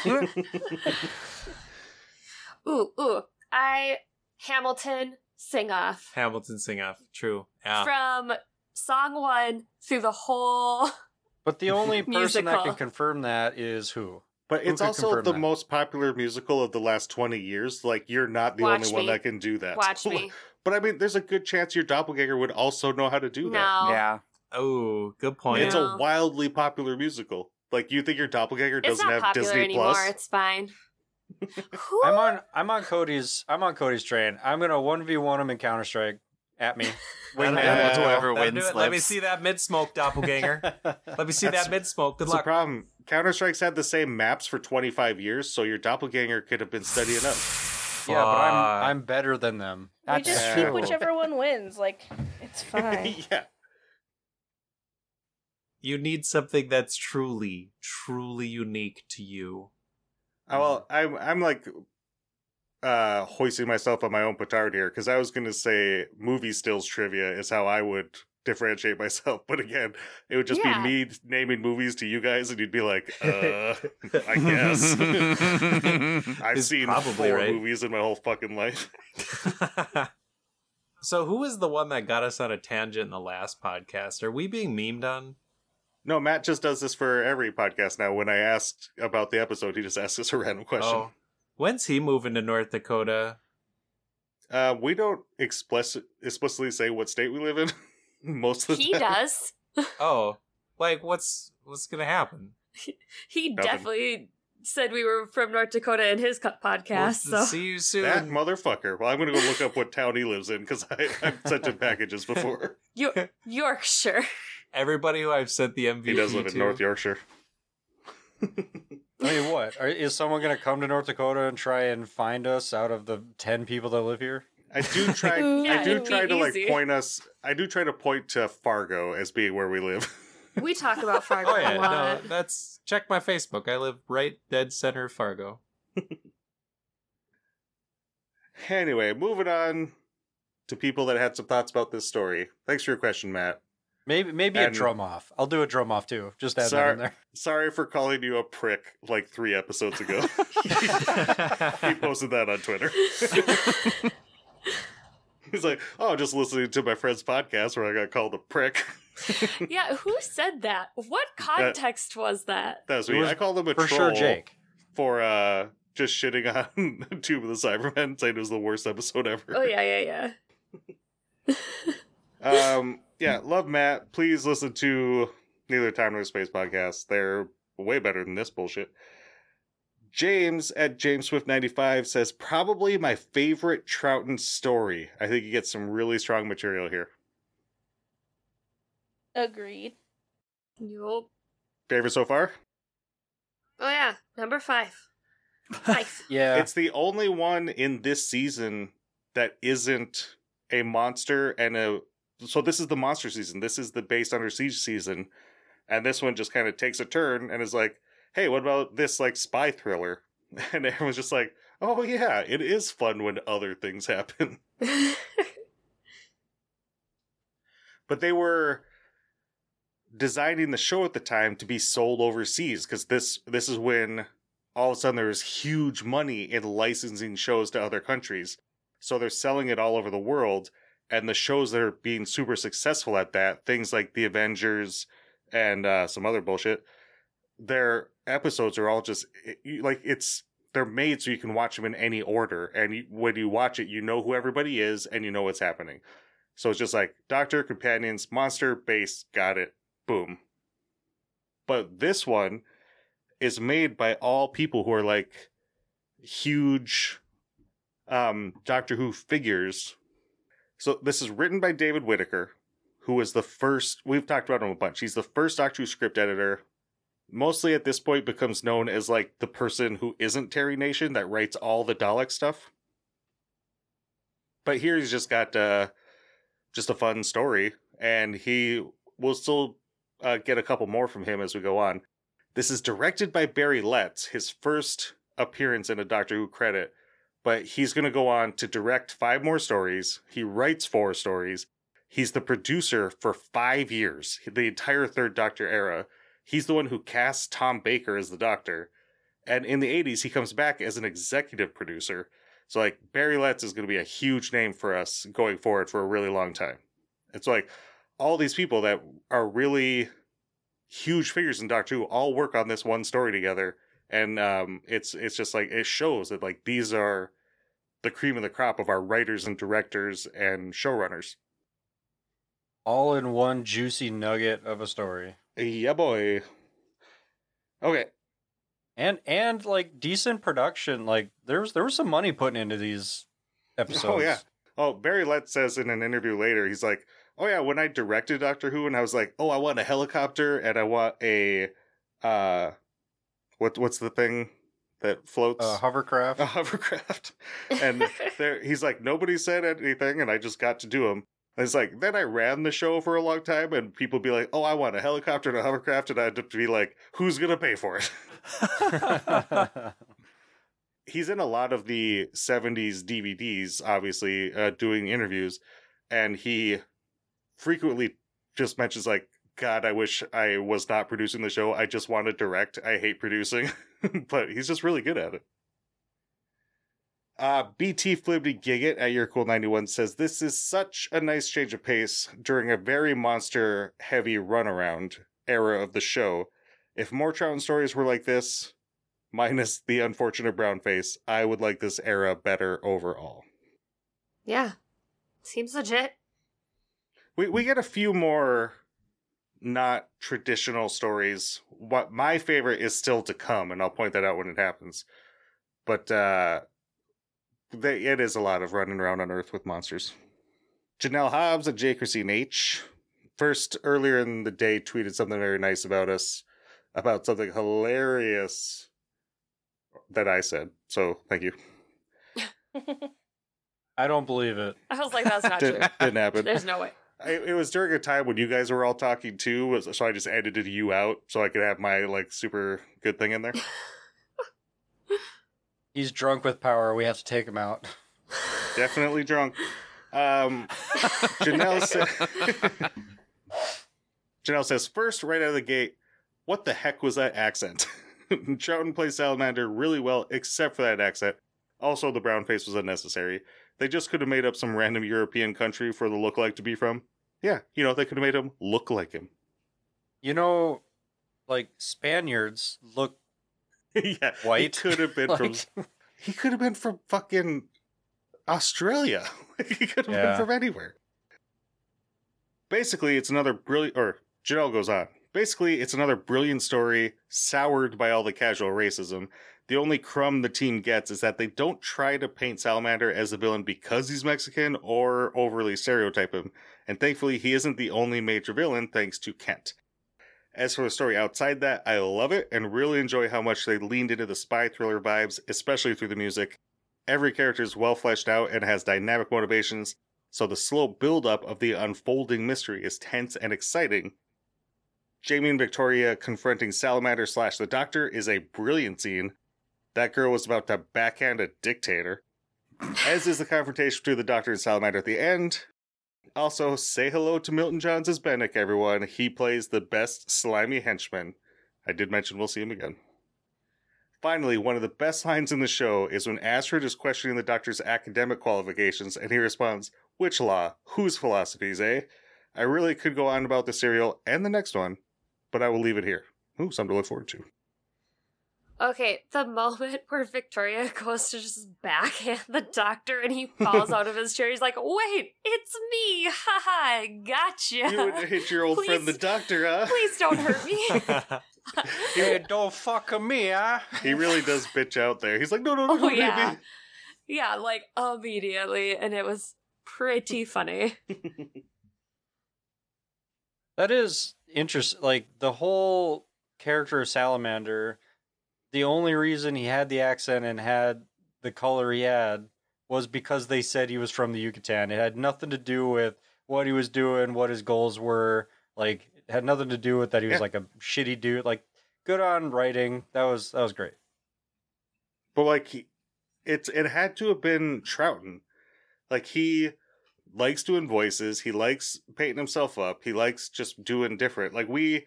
[laughs] Ooh, ooh. I Hamilton sing off Hamilton sing off. True. Yeah. from song one through the whole. But the only person that can confirm that is who? But it's also the that? most popular musical of the last 20 years. Like, you're not the Watch only one that can do that. Watch me. But I mean, there's a good chance your doppelganger would also know how to do that. Yeah. Oh, good point. It's Yeah. a wildly popular musical. Like, you think your doppelganger It's doesn't not have popular Disney anymore. Plus? It's fine. [laughs] Who? I'm on. I'm on Cody's. I'm on Cody's train. I'm gonna one v one him in Counter Strike at me. That'll [laughs] Wingman. do let's whoever wins. [laughs] Let me see that mid smoke doppelganger. Let me see That's- that mid smoke. Good That's the luck. problem. Counter Strike's had the same maps for 25 years, so your doppelganger could have been studying up. Yeah, but I'm I'm better than them. We just true. pick whichever one wins. Like, it's [laughs] fine. yeah. You need something that's truly, truly unique to you. Oh, well, I'm I'm like uh hoisting myself on my own petard here because I was gonna say movie stills trivia is how I would differentiate myself, [laughs] but again, it would just Yeah. be me naming movies to you guys, and you'd be like, [laughs] uh, I guess. [laughs] I've Is seen probably four right. movies in my whole fucking life. so, who was the one that got us on a tangent in the last podcast? Are we being memed on? No, Matt just does this for every podcast now. When I asked about the episode, he just asks us a random question. Oh, when's he moving to North Dakota? Uh, we don't explicit, explicitly say what state we live in most of the he time. does. [laughs] Oh, like what's what's gonna happen? He Nothing. definitely said we were from North Dakota in his co- podcast. We'll so see you soon. That motherfucker. Well, I'm going to go look up what town he lives in because I've sent him packages before. [laughs] Yo- Yorkshire. Everybody who I've sent the MVP He does live in North Yorkshire. I mean, what Are, is someone gonna come to North Dakota and try and find us out of the ten people that live here? I do [laughs] try. Yeah, I do try to like point us. I do try to point to Fargo as being where we live. [laughs] We talk about [laughs] Fargo Oh yeah, a no, lot. that's check my Facebook. I live right dead center of Fargo. anyway, moving on to people that had some thoughts about this story. Thanks for your question, Matt. Maybe maybe a drum off. I'll do a drum off too. Just add that Sorry- in there. Sorry for calling you a prick like three episodes ago. he posted that on Twitter. [laughs] He's like, "Oh, just listening to my friend's podcast where I got called a prick." [laughs] Yeah, who said that? What context was that? That was me. was I called him a For troll sure, Jake. for uh just shitting on [laughs] Tomb of the Cybermen, saying it was the worst episode ever. Oh yeah, yeah, yeah. Um, yeah, love Matt. Please listen to Neither Time Nor Space podcast. They're way better than this bullshit. James at James Swift 95 says probably my favorite Troughton story. I think you get some really strong material here. Agreed. Yup. Favorite so far? Oh yeah, number five. [laughs] Five. Yeah. It's the only one in this season that isn't a monster and a so this is the monster season. This is the based under siege season. And this one just kind of takes a turn and is like, "Hey, what about this like spy thriller?" [laughs] And everyone's just like, "Oh yeah, it is fun when other things happen." [laughs] But they were designing the show at the time to be sold overseas because this this is when all of a sudden there was huge money in licensing shows to other countries. So they're selling it all over the world. And the shows that are being super successful at that, things like The Avengers and uh, some other bullshit, their episodes are all just like it's they're made so you can watch them in any order. And you, when you watch it, you know who everybody is and you know what's happening. So it's just like Doctor, Companions, Monster, Base, got it, boom. But this one is made by all people who are like huge um Doctor Who figures. So this is written by David Whitaker, who was the first we've talked about him a bunch. He's the first Doctor Who script editor. Mostly at this point becomes known as like the person who isn't Terry Nation that writes all the Dalek stuff. But here he's just got uh, just a fun story, and he will still uh, get a couple more from him as we go on. This is directed by Barry Letts, his first appearance in a Doctor Who credit, but he's going to go on to direct five more stories. He writes four stories. He's the producer for five years, the entire third Doctor era. He's the one who cast Tom Baker as the Doctor. And in the 80s, he comes back as an executive producer. So, like, Barry Letts is going to be a huge name for us going forward for a really long time. It's like all these people that are really huge figures in Doctor Who all work on this one story together. And um, it's it's just like it shows that like these are the cream of the crop of our writers and directors and showrunners. All in one juicy nugget of a story. Yeah, boy. Okay, And and like decent production. Like there was there was some money putting into these episodes. [laughs] Oh yeah. Oh, Barry Letts says in an interview later, he's like, "Oh yeah, when I directed Doctor Who, and I was like, oh, I want a helicopter and I want a, uh, what what's the thing that floats? Uh, hovercraft. a hovercraft." And there, he's like, nobody said anything, and I just got to do them. It's like then I ran the show for a long time, and people be like, "Oh, I want a helicopter and a hovercraft," and I'd have to be like, "Who's gonna pay for it?" [laughs] he's in a lot of the 70s DVDs, obviously, uh, doing interviews, and he frequently just mentions, like, God, I wish I was not producing the show. I just want to direct. I hate producing. [laughs] but he's just really good at it. Uh, BT Flibbity Giggit at Your Cool 91 says, This is such a nice change of pace during a very monster heavy runaround era of the show. If more Troughton stories were like this, minus the unfortunate brown face, I would like this era better overall. yeah. Seems legit. We we get a few more not traditional stories. What my favorite is still to come, and I'll point that out when it happens. But uh they, it is a lot of running around on Earth with monsters. Janelle Hobbs at J. Christine H. First, earlier in the day, tweeted something very nice about us, about something hilarious that I said. So thank you. I don't believe it. I was like, that's not true. Didn't, didn't happen. There's no way. I, it was during a time when you guys were all talking too, so I just edited you out so I could have my like super good thing in there. [laughs] He's drunk with power. We have to take him out. Definitely drunk. Um, Janelle [laughs] said. [laughs] Janelle says first, right out of the gate, what the heck was that accent? [laughs] Troughton plays Salamander really well, except for that accent. Also, the brown face was unnecessary. They just could have made up some random European country for the lookalike to be from. Yeah, you know, they could have made him look like him. You know, like Spaniards look [laughs] yeah, White? [laughs] [laughs] He could have been from. He could have been from fucking Australia. he could have Yeah. been from anywhere. Basically, it's another brilliant. Or Janelle goes on. Basically, it's another brilliant story, soured by all the casual racism. The only crumb the team gets is that they don't try to paint Salamander as a villain because he's Mexican or overly stereotype him. And thankfully, he isn't the only major villain thanks to Kent. As for the story outside that, I love it and really enjoy how much they leaned into the spy thriller vibes, especially through the music. Every character is well fleshed out and has dynamic motivations, so the slow build up of the unfolding mystery is tense and exciting. Jamie and Victoria confronting Salamander slash the Doctor is a brilliant scene. That girl was about to backhand a dictator. As is the confrontation between the Doctor and Salamander at the end, also, say hello to Milton Johns as Benik, everyone. He plays the best slimy henchman. I did mention we'll see him again. Finally, one of the best lines in the show is when Astrid is questioning the doctor's academic qualifications, and he responds, Which law? Whose philosophies, eh? I really could go on about the serial and the next one, but I will leave it here. Ooh, something to look forward to. Okay, the moment where Victoria [laughs] goes to just backhand the doctor and he falls out of his chair, he's like, wait, it's me! Haha, I gotcha! You would hit your old friend the doctor, huh? Please don't hurt me. [laughs] [laughs] hey, don't fuck with me, huh? He really does bitch out there. He's like, no, no, no, Oh, don't yeah. me. yeah, like immediately, and it was pretty funny. That is interesting. Like the whole character of Salamander, the only reason he had the accent and had the color he had was because they said he was from the Yucatan. It had nothing to do with what he was doing, what his goals were. Like, it had nothing to do with that he was Yeah. like a shitty dude. Like, good on writing. That was that was great. But like he, it's it had to have been Troughton. Like he likes doing voices. He likes painting himself up. He likes just doing different. Like we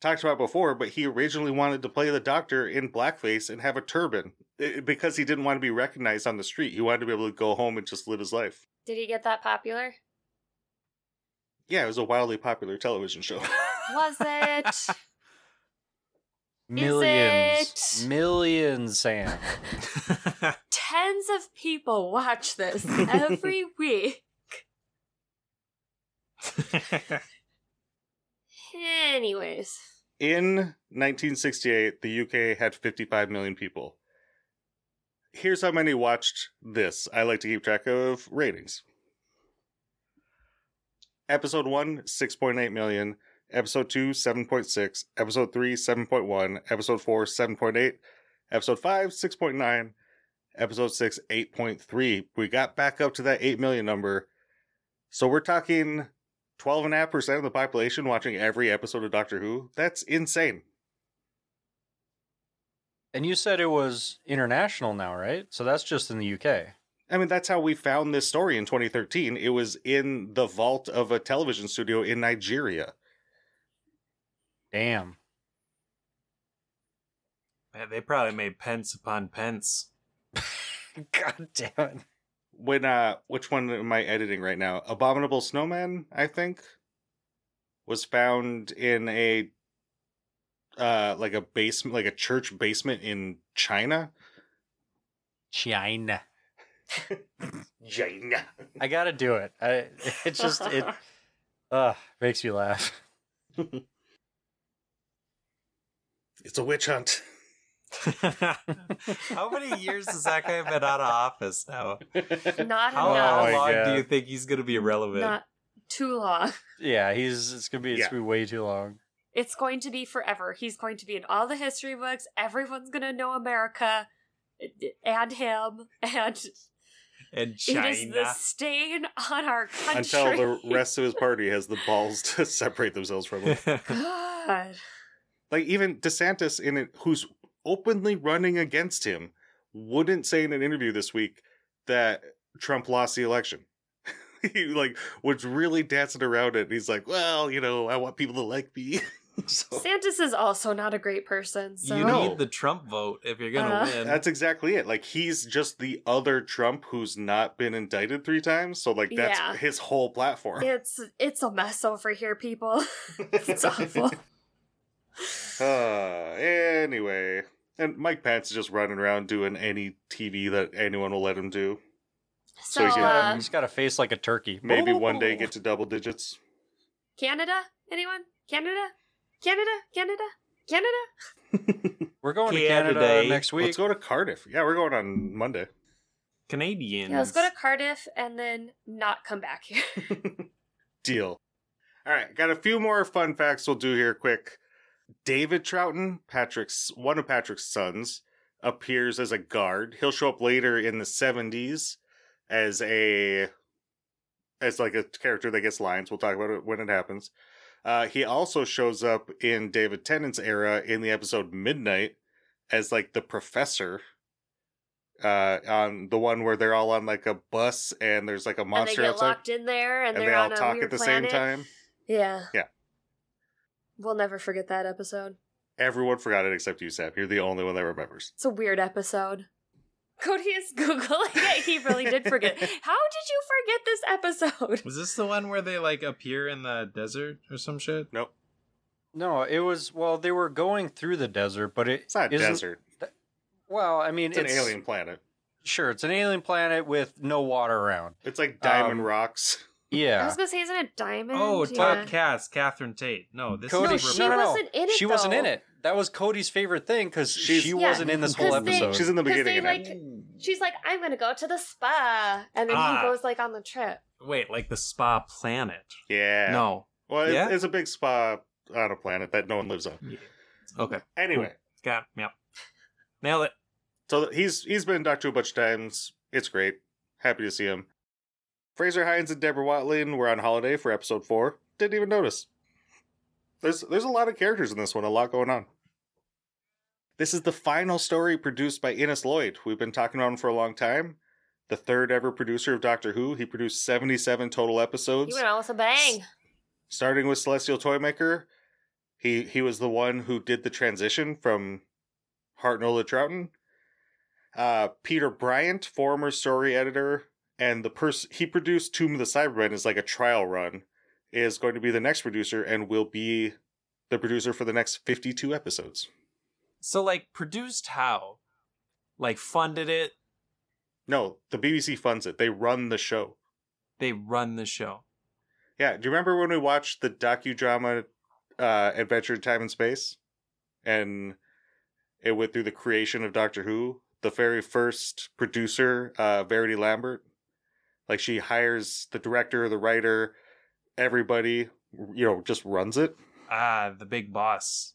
talked about before, but he originally wanted to play the Doctor in blackface and have a turban because he didn't want to be recognized on the street. He wanted to be able to go home and just live his life. Did he get that popular? Yeah, it was a wildly popular television show. Was it? [laughs] Millions, it? millions, Sam. [laughs] [laughs] Tens of people watch this every week. Anyways, In 1968, the UK had 55 million people. Here's how many watched this. I like to keep track of ratings. Episode 1, 6.8 million. Episode 2, 7.6. Episode 3, 7.1. Episode 4, 7.8. Episode 5, 6.9. Episode 6, 8.3. We got back up to that 8 million number. So we're talking 12.5% of the population watching every episode of Doctor Who. That's insane. And you said it was international now, right? So that's just in the UK. I mean, that's how we found this story in 2013. It was in the vault of a television studio in Nigeria. Damn. Man, they probably made pence upon pence. [laughs] God damn it. When uh which one am I editing right now? Abominable Snowman, I think, was found in a uh like a basement like a church basement in China. China. [laughs] China. I gotta do it. I it just it [laughs] uh makes me laugh. [laughs] It's a witch hunt. [laughs] How many years has that guy been out of office now? not How, Oh how my enough. long do you think he's going to be relevant? Not too long. [laughs] Yeah, he's it's gonna be it's Yeah. gonna be way too long. It's going to be forever. He's going to be in all the history books. Everyone's going to know America and him. And And it China. is the stain on our country. Until the rest of his [laughs] party has the balls to separate themselves from him. God. like even DeSantis in it who's openly running against him wouldn't say in an interview this week that Trump lost the election. [laughs] he like was really dancing around it. He's like, "Well, you know, I want people to like me." [laughs] so Santis is also not a great person. So you No. need the Trump vote if you're going to Uh, win. that's exactly it. Like he's just the other Trump who's not been indicted 3 times. So like that's Yeah. his whole platform. it's it's a mess over here, people. [laughs] it's awful. Uh, anyway, and Mike Pence is just running around doing any TV that anyone will let him do. So So, he can- uh, He's got a face like a turkey. Maybe one day get to double digits. Canada? Anyone? Canada? Canada? Canada? Canada? [laughs] We're going to Canada. Canada next week. Let's go to Cardiff. Yeah, we're going on Monday. Canadians. Yeah, let's go to Cardiff and then not come back here. [laughs] Deal. All right, got a few more fun facts we'll do here quick. David Troughton, Patrick's one of Patrick's sons, appears as a guard. He'll show up later in the 70s as a as like a character that gets lines. We'll talk about it when it happens. Uh, he also shows up in David Tennant's era in the episode Midnight as like the professor. Uh, on the one where they're all on like a bus and there's like a monster and they get outside locked in there and, and they're they all talk at the planet. same time. Yeah. Yeah. We'll never forget that episode. Everyone forgot it except you, Sam. You're the only one that remembers. It's a weird episode. [laughs] Cody is Googling it. He really did forget. [laughs] How did you forget this episode? Was this the one where they like appear in the desert or some shit? Nope. No, it was well. They were going through the desert, but it It's not a isn't- desert. Well, I mean, It's, an alien planet. Sure, it's an alien planet with no water around. It's like diamond Um, rocks. [laughs] I was gonna say, isn't it Diamond? Oh, yeah. top cast, Catherine Tate. No, this Cody. No, is she no, no, no. wasn't in it. she wasn't in it. That was Cody's favorite thing because she Yeah, wasn't in this whole 'cause they- episode. She's in the beginning. they, it. like- She's like, I'm gonna go to the spa, and then Ah. he goes like on the trip. Wait, like the spa planet? yeah. No. Well, it's, Yeah? it's a big spa on a planet that no one lives on. Okay. Anyway, Got yep. Nailed it. so he's he's been in Doctor Who a bunch of times. It's great. Happy to see him. Frazer Hines and Deborah Watling were on holiday for episode four. Didn't even notice. There's there's a lot of characters in this one, a lot going on. This is the final story produced by Innes Lloyd. We've been talking about him for a long time. The third ever producer of Doctor Who. He produced 77 total episodes. You went out with a bang. starting with Celestial Toymaker, he he was the one who did the transition from Hartnell to Troughton. Uh, Peter Bryant, former story editor, and the person he produced Tomb of the Cybermen is like a trial run, is going to be the next producer and will be the producer for the next fifty-two episodes. So like produced how? Like funded it, No, the BBC funds it. They run the show. they run the show. Yeah, do you remember when we watched the docudrama uh, Adventure in Time and Space? And it went through the creation of Doctor Who. The very first producer, uh, Verity Lambert, like she hires the director, the writer, everybody, you know, just runs it. Ah, the big boss,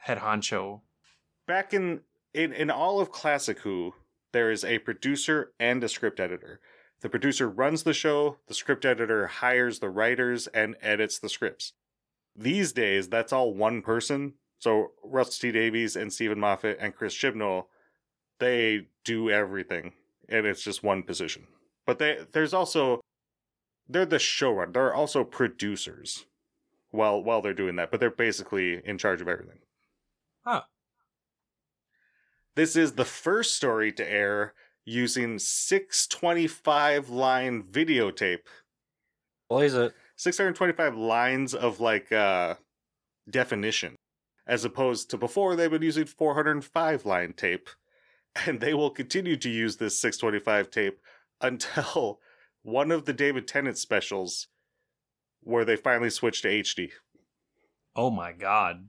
head honcho. Back in in in all of classic Who, there is a producer and a script editor. The producer runs the show, the script editor hires the writers and edits the scripts. These days, that's all one person. So Rusty Davies and Steven Moffat and Chris Chibnall, they do everything, and it's just one position. But they there's also they're the showrunner. They're also producers while while they're doing that, but they're basically in charge of everything. Huh. This is the first story to air using 625 line videotape. Blaze it. 625 lines of like uh definition as opposed to before they've been using 405 line tape [laughs] and they will continue to use this 625 tape until [laughs] one of the David Tennant specials where they finally switch to HD. Oh my god.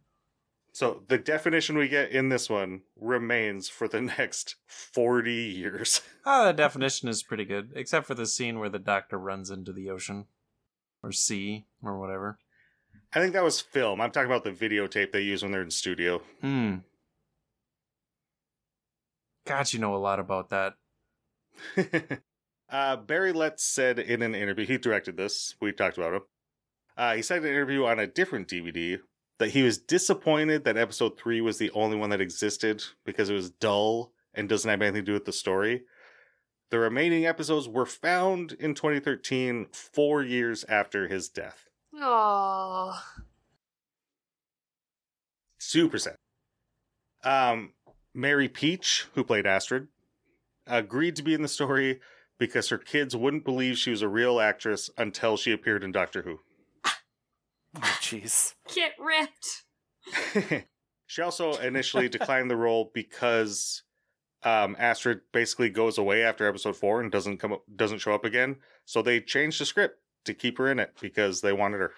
So the definition we get in this one remains for the [laughs] next 40 years. Ah, the definition is pretty good, except for the scene where the doctor runs into the ocean or sea or whatever. I think that was film. I'm talking about the videotape they use when they're in studio. Hmm. God, you know a lot about that. [laughs] uh, Barry Letts said in an interview, he directed this, we talked about him. Uh, he said in an interview on a different DVD that he was disappointed that episode 3 was the only one that existed because it was dull and doesn't have anything to do with the story. The remaining episodes were found in 2013, four years after his death. Oh. Super sad. Um, Mary Peach, who played Astrid, agreed to be in the story because her kids wouldn't believe she was a real actress until she appeared in Doctor Who. Oh, jeez. [laughs] Get ripped. [laughs] she also initially declined the role because um, Astrid basically goes away after episode four and doesn't come up, doesn't show up again. So they changed the script to keep her in it because they wanted her,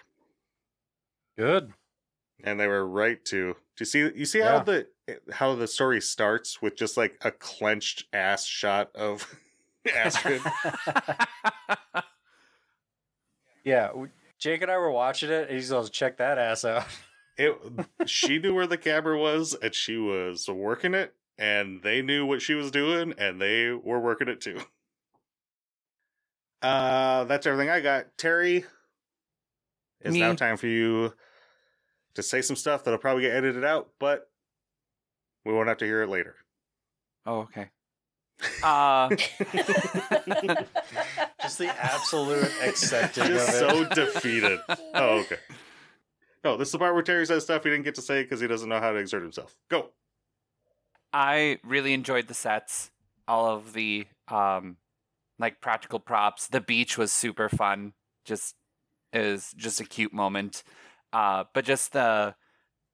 Good. and they were right to. Do you see? You see how the how the story starts with just like a clenched ass shot of Astrid. [laughs] Yeah, Jake and I were watching it, and he's goes, "Check that ass out." [laughs] it she knew where the camera was and she was working it and they knew what she was doing and they were working it too uh that's everything i got terry it's Me. now time for you to say some stuff that'll probably get edited out but we won't have to hear it later oh, okay. Uh, [laughs] Just the absolute accepting of it. just so defeated oh okay no this is the part where terry says stuff he didn't get to say because he doesn't know how to exert himself go I really enjoyed the sets, all of the um, like practical props. The beach was super fun. Just is just a cute moment. Uh, but just the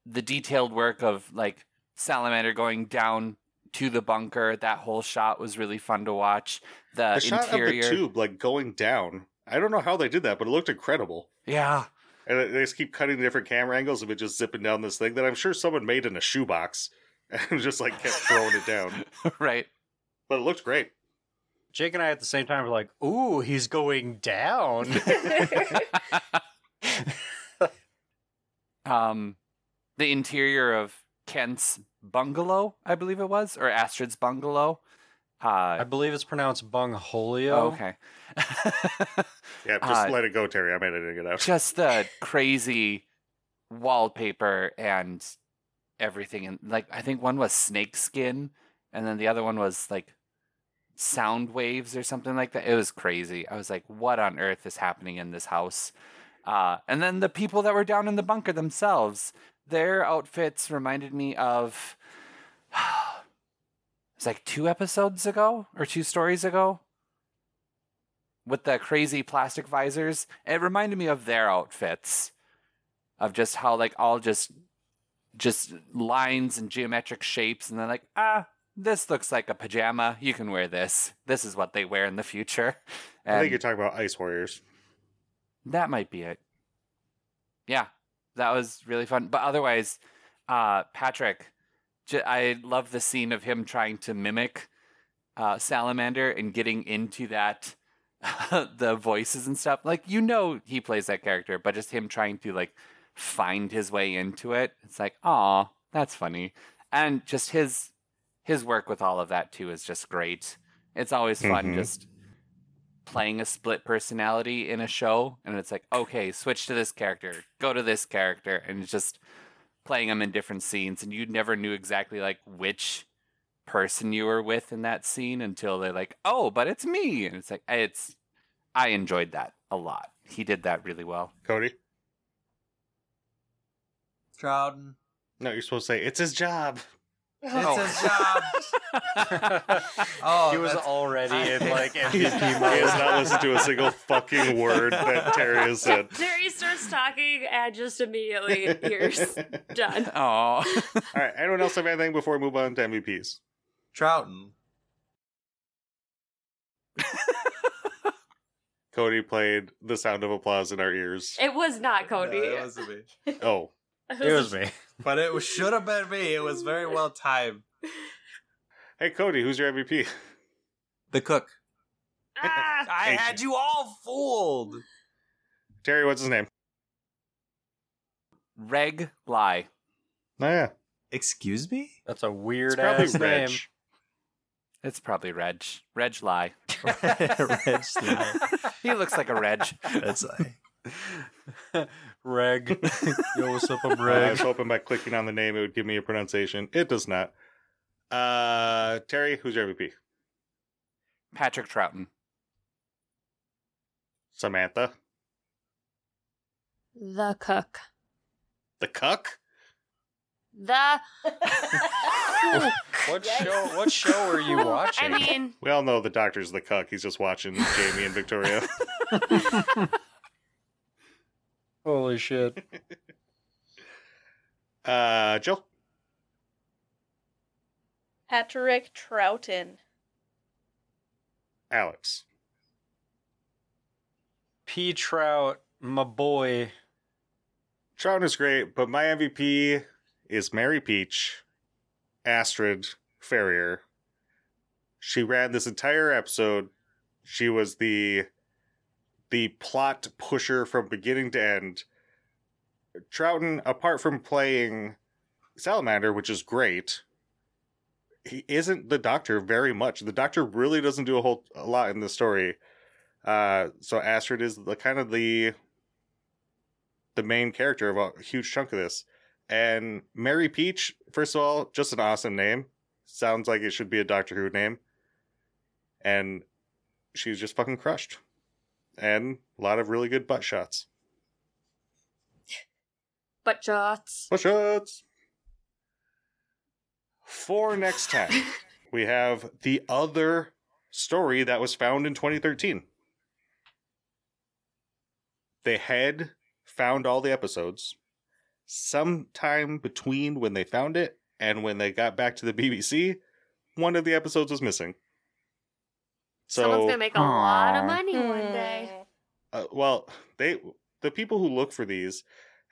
the detailed work of like Salamander going down to the bunker. That whole shot was really fun to watch. The, the shot interior, of the tube like going down i don't know how they did that but it looked incredible yeah, And they just keep cutting different camera angles of it just zipping down this thing that I'm sure someone made in a shoebox [laughs] and just like kept throwing it down. [laughs] right. But it looked great. Jake and I at the same time were like, "Ooh, he's going down." [laughs] um the interior of Kent's bungalow, I believe it was, or Astrid's bungalow. Uh, I believe it's pronounced Bungholio. oh, okay. [laughs] Yeah, just Uh, let it go, Terry. I'm editing it out. just the [laughs] crazy wallpaper and everything and like i think one was snake skin and then the other one was like sound waves or something like that it was crazy i was like what on earth is happening in this house uh, and then the people that were down in the bunker themselves their outfits reminded me of [sighs] it's like two episodes ago or two stories ago with the crazy plastic visors. It reminded me of their outfits, of just how like all just just lines and geometric shapes, and they're like, ah, this looks like a pajama. You can wear this. This is what they wear in the future. I think you're talking about Ice Warriors. that might be it. Yeah, that was really fun. But otherwise, uh, Patrick, j- I love the scene of him trying to mimic uh, Salamander and getting into that, [laughs] the voices and stuff. Like, you know, he plays that character, but just him trying to, like, find his way into it. It's like, aw, that's funny. And just his his work with all of that too is just great. It's always fun Mhm. just playing a split personality in a show and it's like okay switch to this character go to this character and it's just playing them in different scenes and you never knew exactly like which person you were with in that scene until they're like oh but it's me and it's like it's i enjoyed that a lot he did that really well Cody? Troughton. No, you're supposed to say it's his job. It's Oh. his job. [laughs] Oh, he was that's- already in like MVP [laughs] he MVP has not listened to a [laughs] single fucking word that Terry has said. Terry starts talking and just immediately ears done. oh All right. Anyone else have anything before we move on to MVPs? Troughton. Cody played the sound of applause in our ears. It was not Cody. No, it wasn't me. Oh, It was me. But it was, should have been me. It was very well timed. hey Cody, who's your MVP? The cook. Ah! [laughs] I had you all fooled. Terry, what's his name? reg lie Oh yeah, Excuse me? That's a weird it's probably ass Reg. name. it's probably reg reg lie [laughs] [laughs] Red slide. he looks like a reg That's like, Reg. [laughs] Yo, what's up? I'm I was hoping by clicking on the name it would give me a pronunciation. It does not. Uh, Terry, who's your MVP? patrick troughton Samantha, The cook. the cuck. The [laughs] What show? What show are you [laughs] watching? I mean, We all know the doctor's the cuck. He's just watching Jamie and Victoria. Holy shit! [laughs] Uh, Jill, Patrick Troughton. Alex, P Trout, my boy. Trout is great, but my MVP is Mary Peach, Astrid Ferrier. She ran this entire episode. She was the the plot pusher from beginning to end. Troughton, apart from playing Salamander, which is great, he isn't the Doctor very much. The Doctor really doesn't do a whole a lot in the story. Uh, so Astrid is the kind of the the main character of a huge chunk of this. And Mary Peach, first of all, just an awesome name. Sounds like it should be a Doctor Who name. And she's just fucking crushed. And a lot of really good butt shots. butt shots. Butt shots! For next time, [laughs] we have the other story that was found in 2013. They had found all the episodes sometime between when they found it and when they got back to the BBC. One of the episodes was missing. So, Someone's gonna make a lot of Aw. money one day. uh, well, they the people who look for these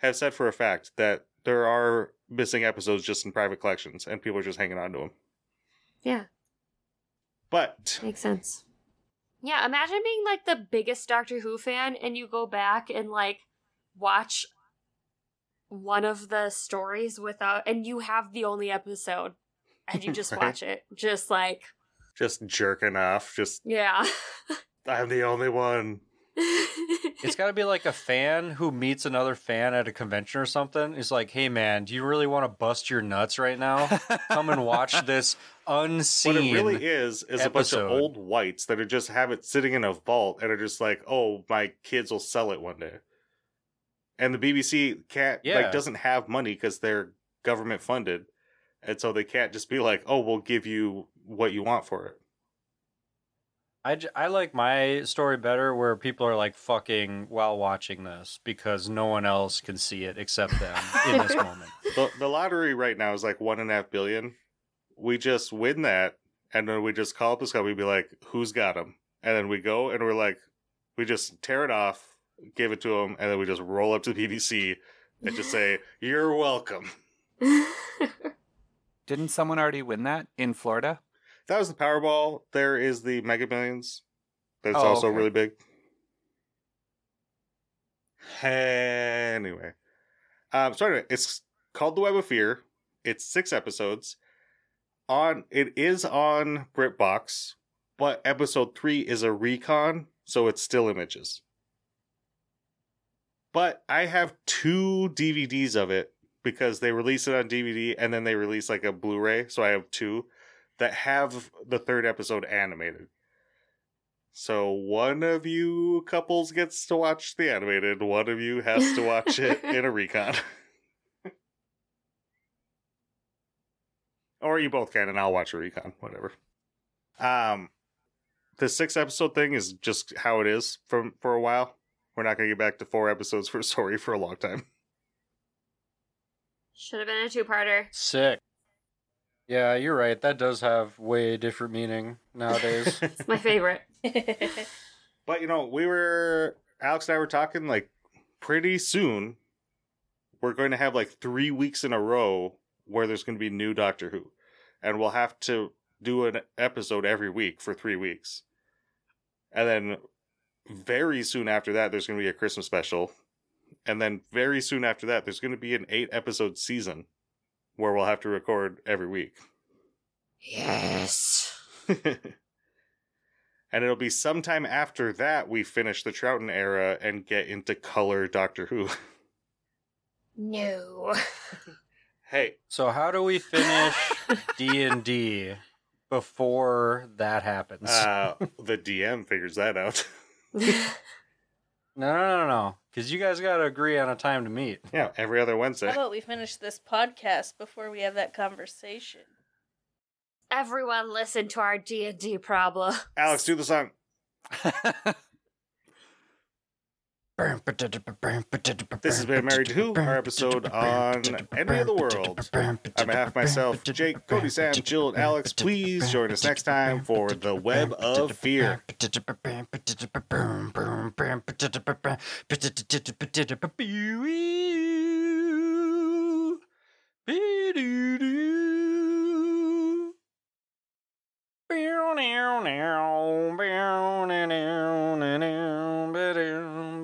have said for a fact that there are missing episodes just in private collections, and people are just hanging on to them. Yeah, But makes sense. Yeah, imagine being like the biggest Doctor Who fan and you go back and like watch one of the stories without and you have the only episode and you just [laughs] Right. watch it. Just like just jerking off. Just Yeah. [laughs] I'm the only one. It's got to be like a fan who meets another fan at a convention or something. He's like, "Hey, man, do you really want to bust your nuts right now? Come and watch [laughs] this unseen." What it really is is a bunch of old whites that are just have it sitting in a vault and are just like, oh, my kids will sell it one day. And the BBC can't Yeah. like doesn't have money because they're government funded, and so they can't just be like, oh, we'll give you what you want for it. I, j- I like my story better where people are like fucking while watching this because no one else can see it except them in this [laughs] moment. The the lottery right now is like one and a half billion. We just win that, and then we just call up this guy. We'd be like, who's got him? And then we go and we're like, we just tear it off, give it to him, and then we just roll up to the BBC and just say, "You're welcome." [laughs] Didn't someone already win that in Florida? That was the Powerball. There is the Mega Millions. That's Oh, also okay. really big. Anyway, um, so anyway, it's called The Web of Fear. It's six episodes. On it is on BritBox, but episode three is a recon, so it's still images. But I have two DVDs of it because they release it on DVD and then they release like a Blu-ray, so I have two that have the third episode animated. So one of you couples gets to watch the animated, one of you has to watch it [laughs] in a recon. [laughs] or you both can and I'll watch a recon, whatever. Um the six episode thing is just how it is from for a while. We're not gonna get back to four episodes for a story for a long time. Should have been a two-parter. Sick. Yeah, you're right. That does have way different meaning nowadays. [laughs] It's my favorite. [laughs] But you know, we were Alex and I were talking like pretty soon. We're going to have like three weeks in a row where there's going to be new Doctor Who, and we'll have to do an episode every week for three weeks, and then very soon after that, there's going to be a Christmas special, and then very soon after that, there's going to be an eight episode season where we'll have to record every week. Yes. [laughs] and it'll be sometime after that we finish the Troughton era and get into color Doctor Who. [laughs] No. [laughs] hey, so how do we finish D and D before that happens? uh, the DM figures that out. no, no, no, no. Because you guys got to agree on a time to meet. yeah, every other Wednesday. How about we finish this podcast before we have that conversation? Everyone listen to our D&D problem. Alex, do the song. [laughs] This has been Married to Who, our episode on Enemy of the World. On behalf of myself, Jake, Cody, Sam, Jill, and Alex, please join us next time for The Web of Fear. [laughs]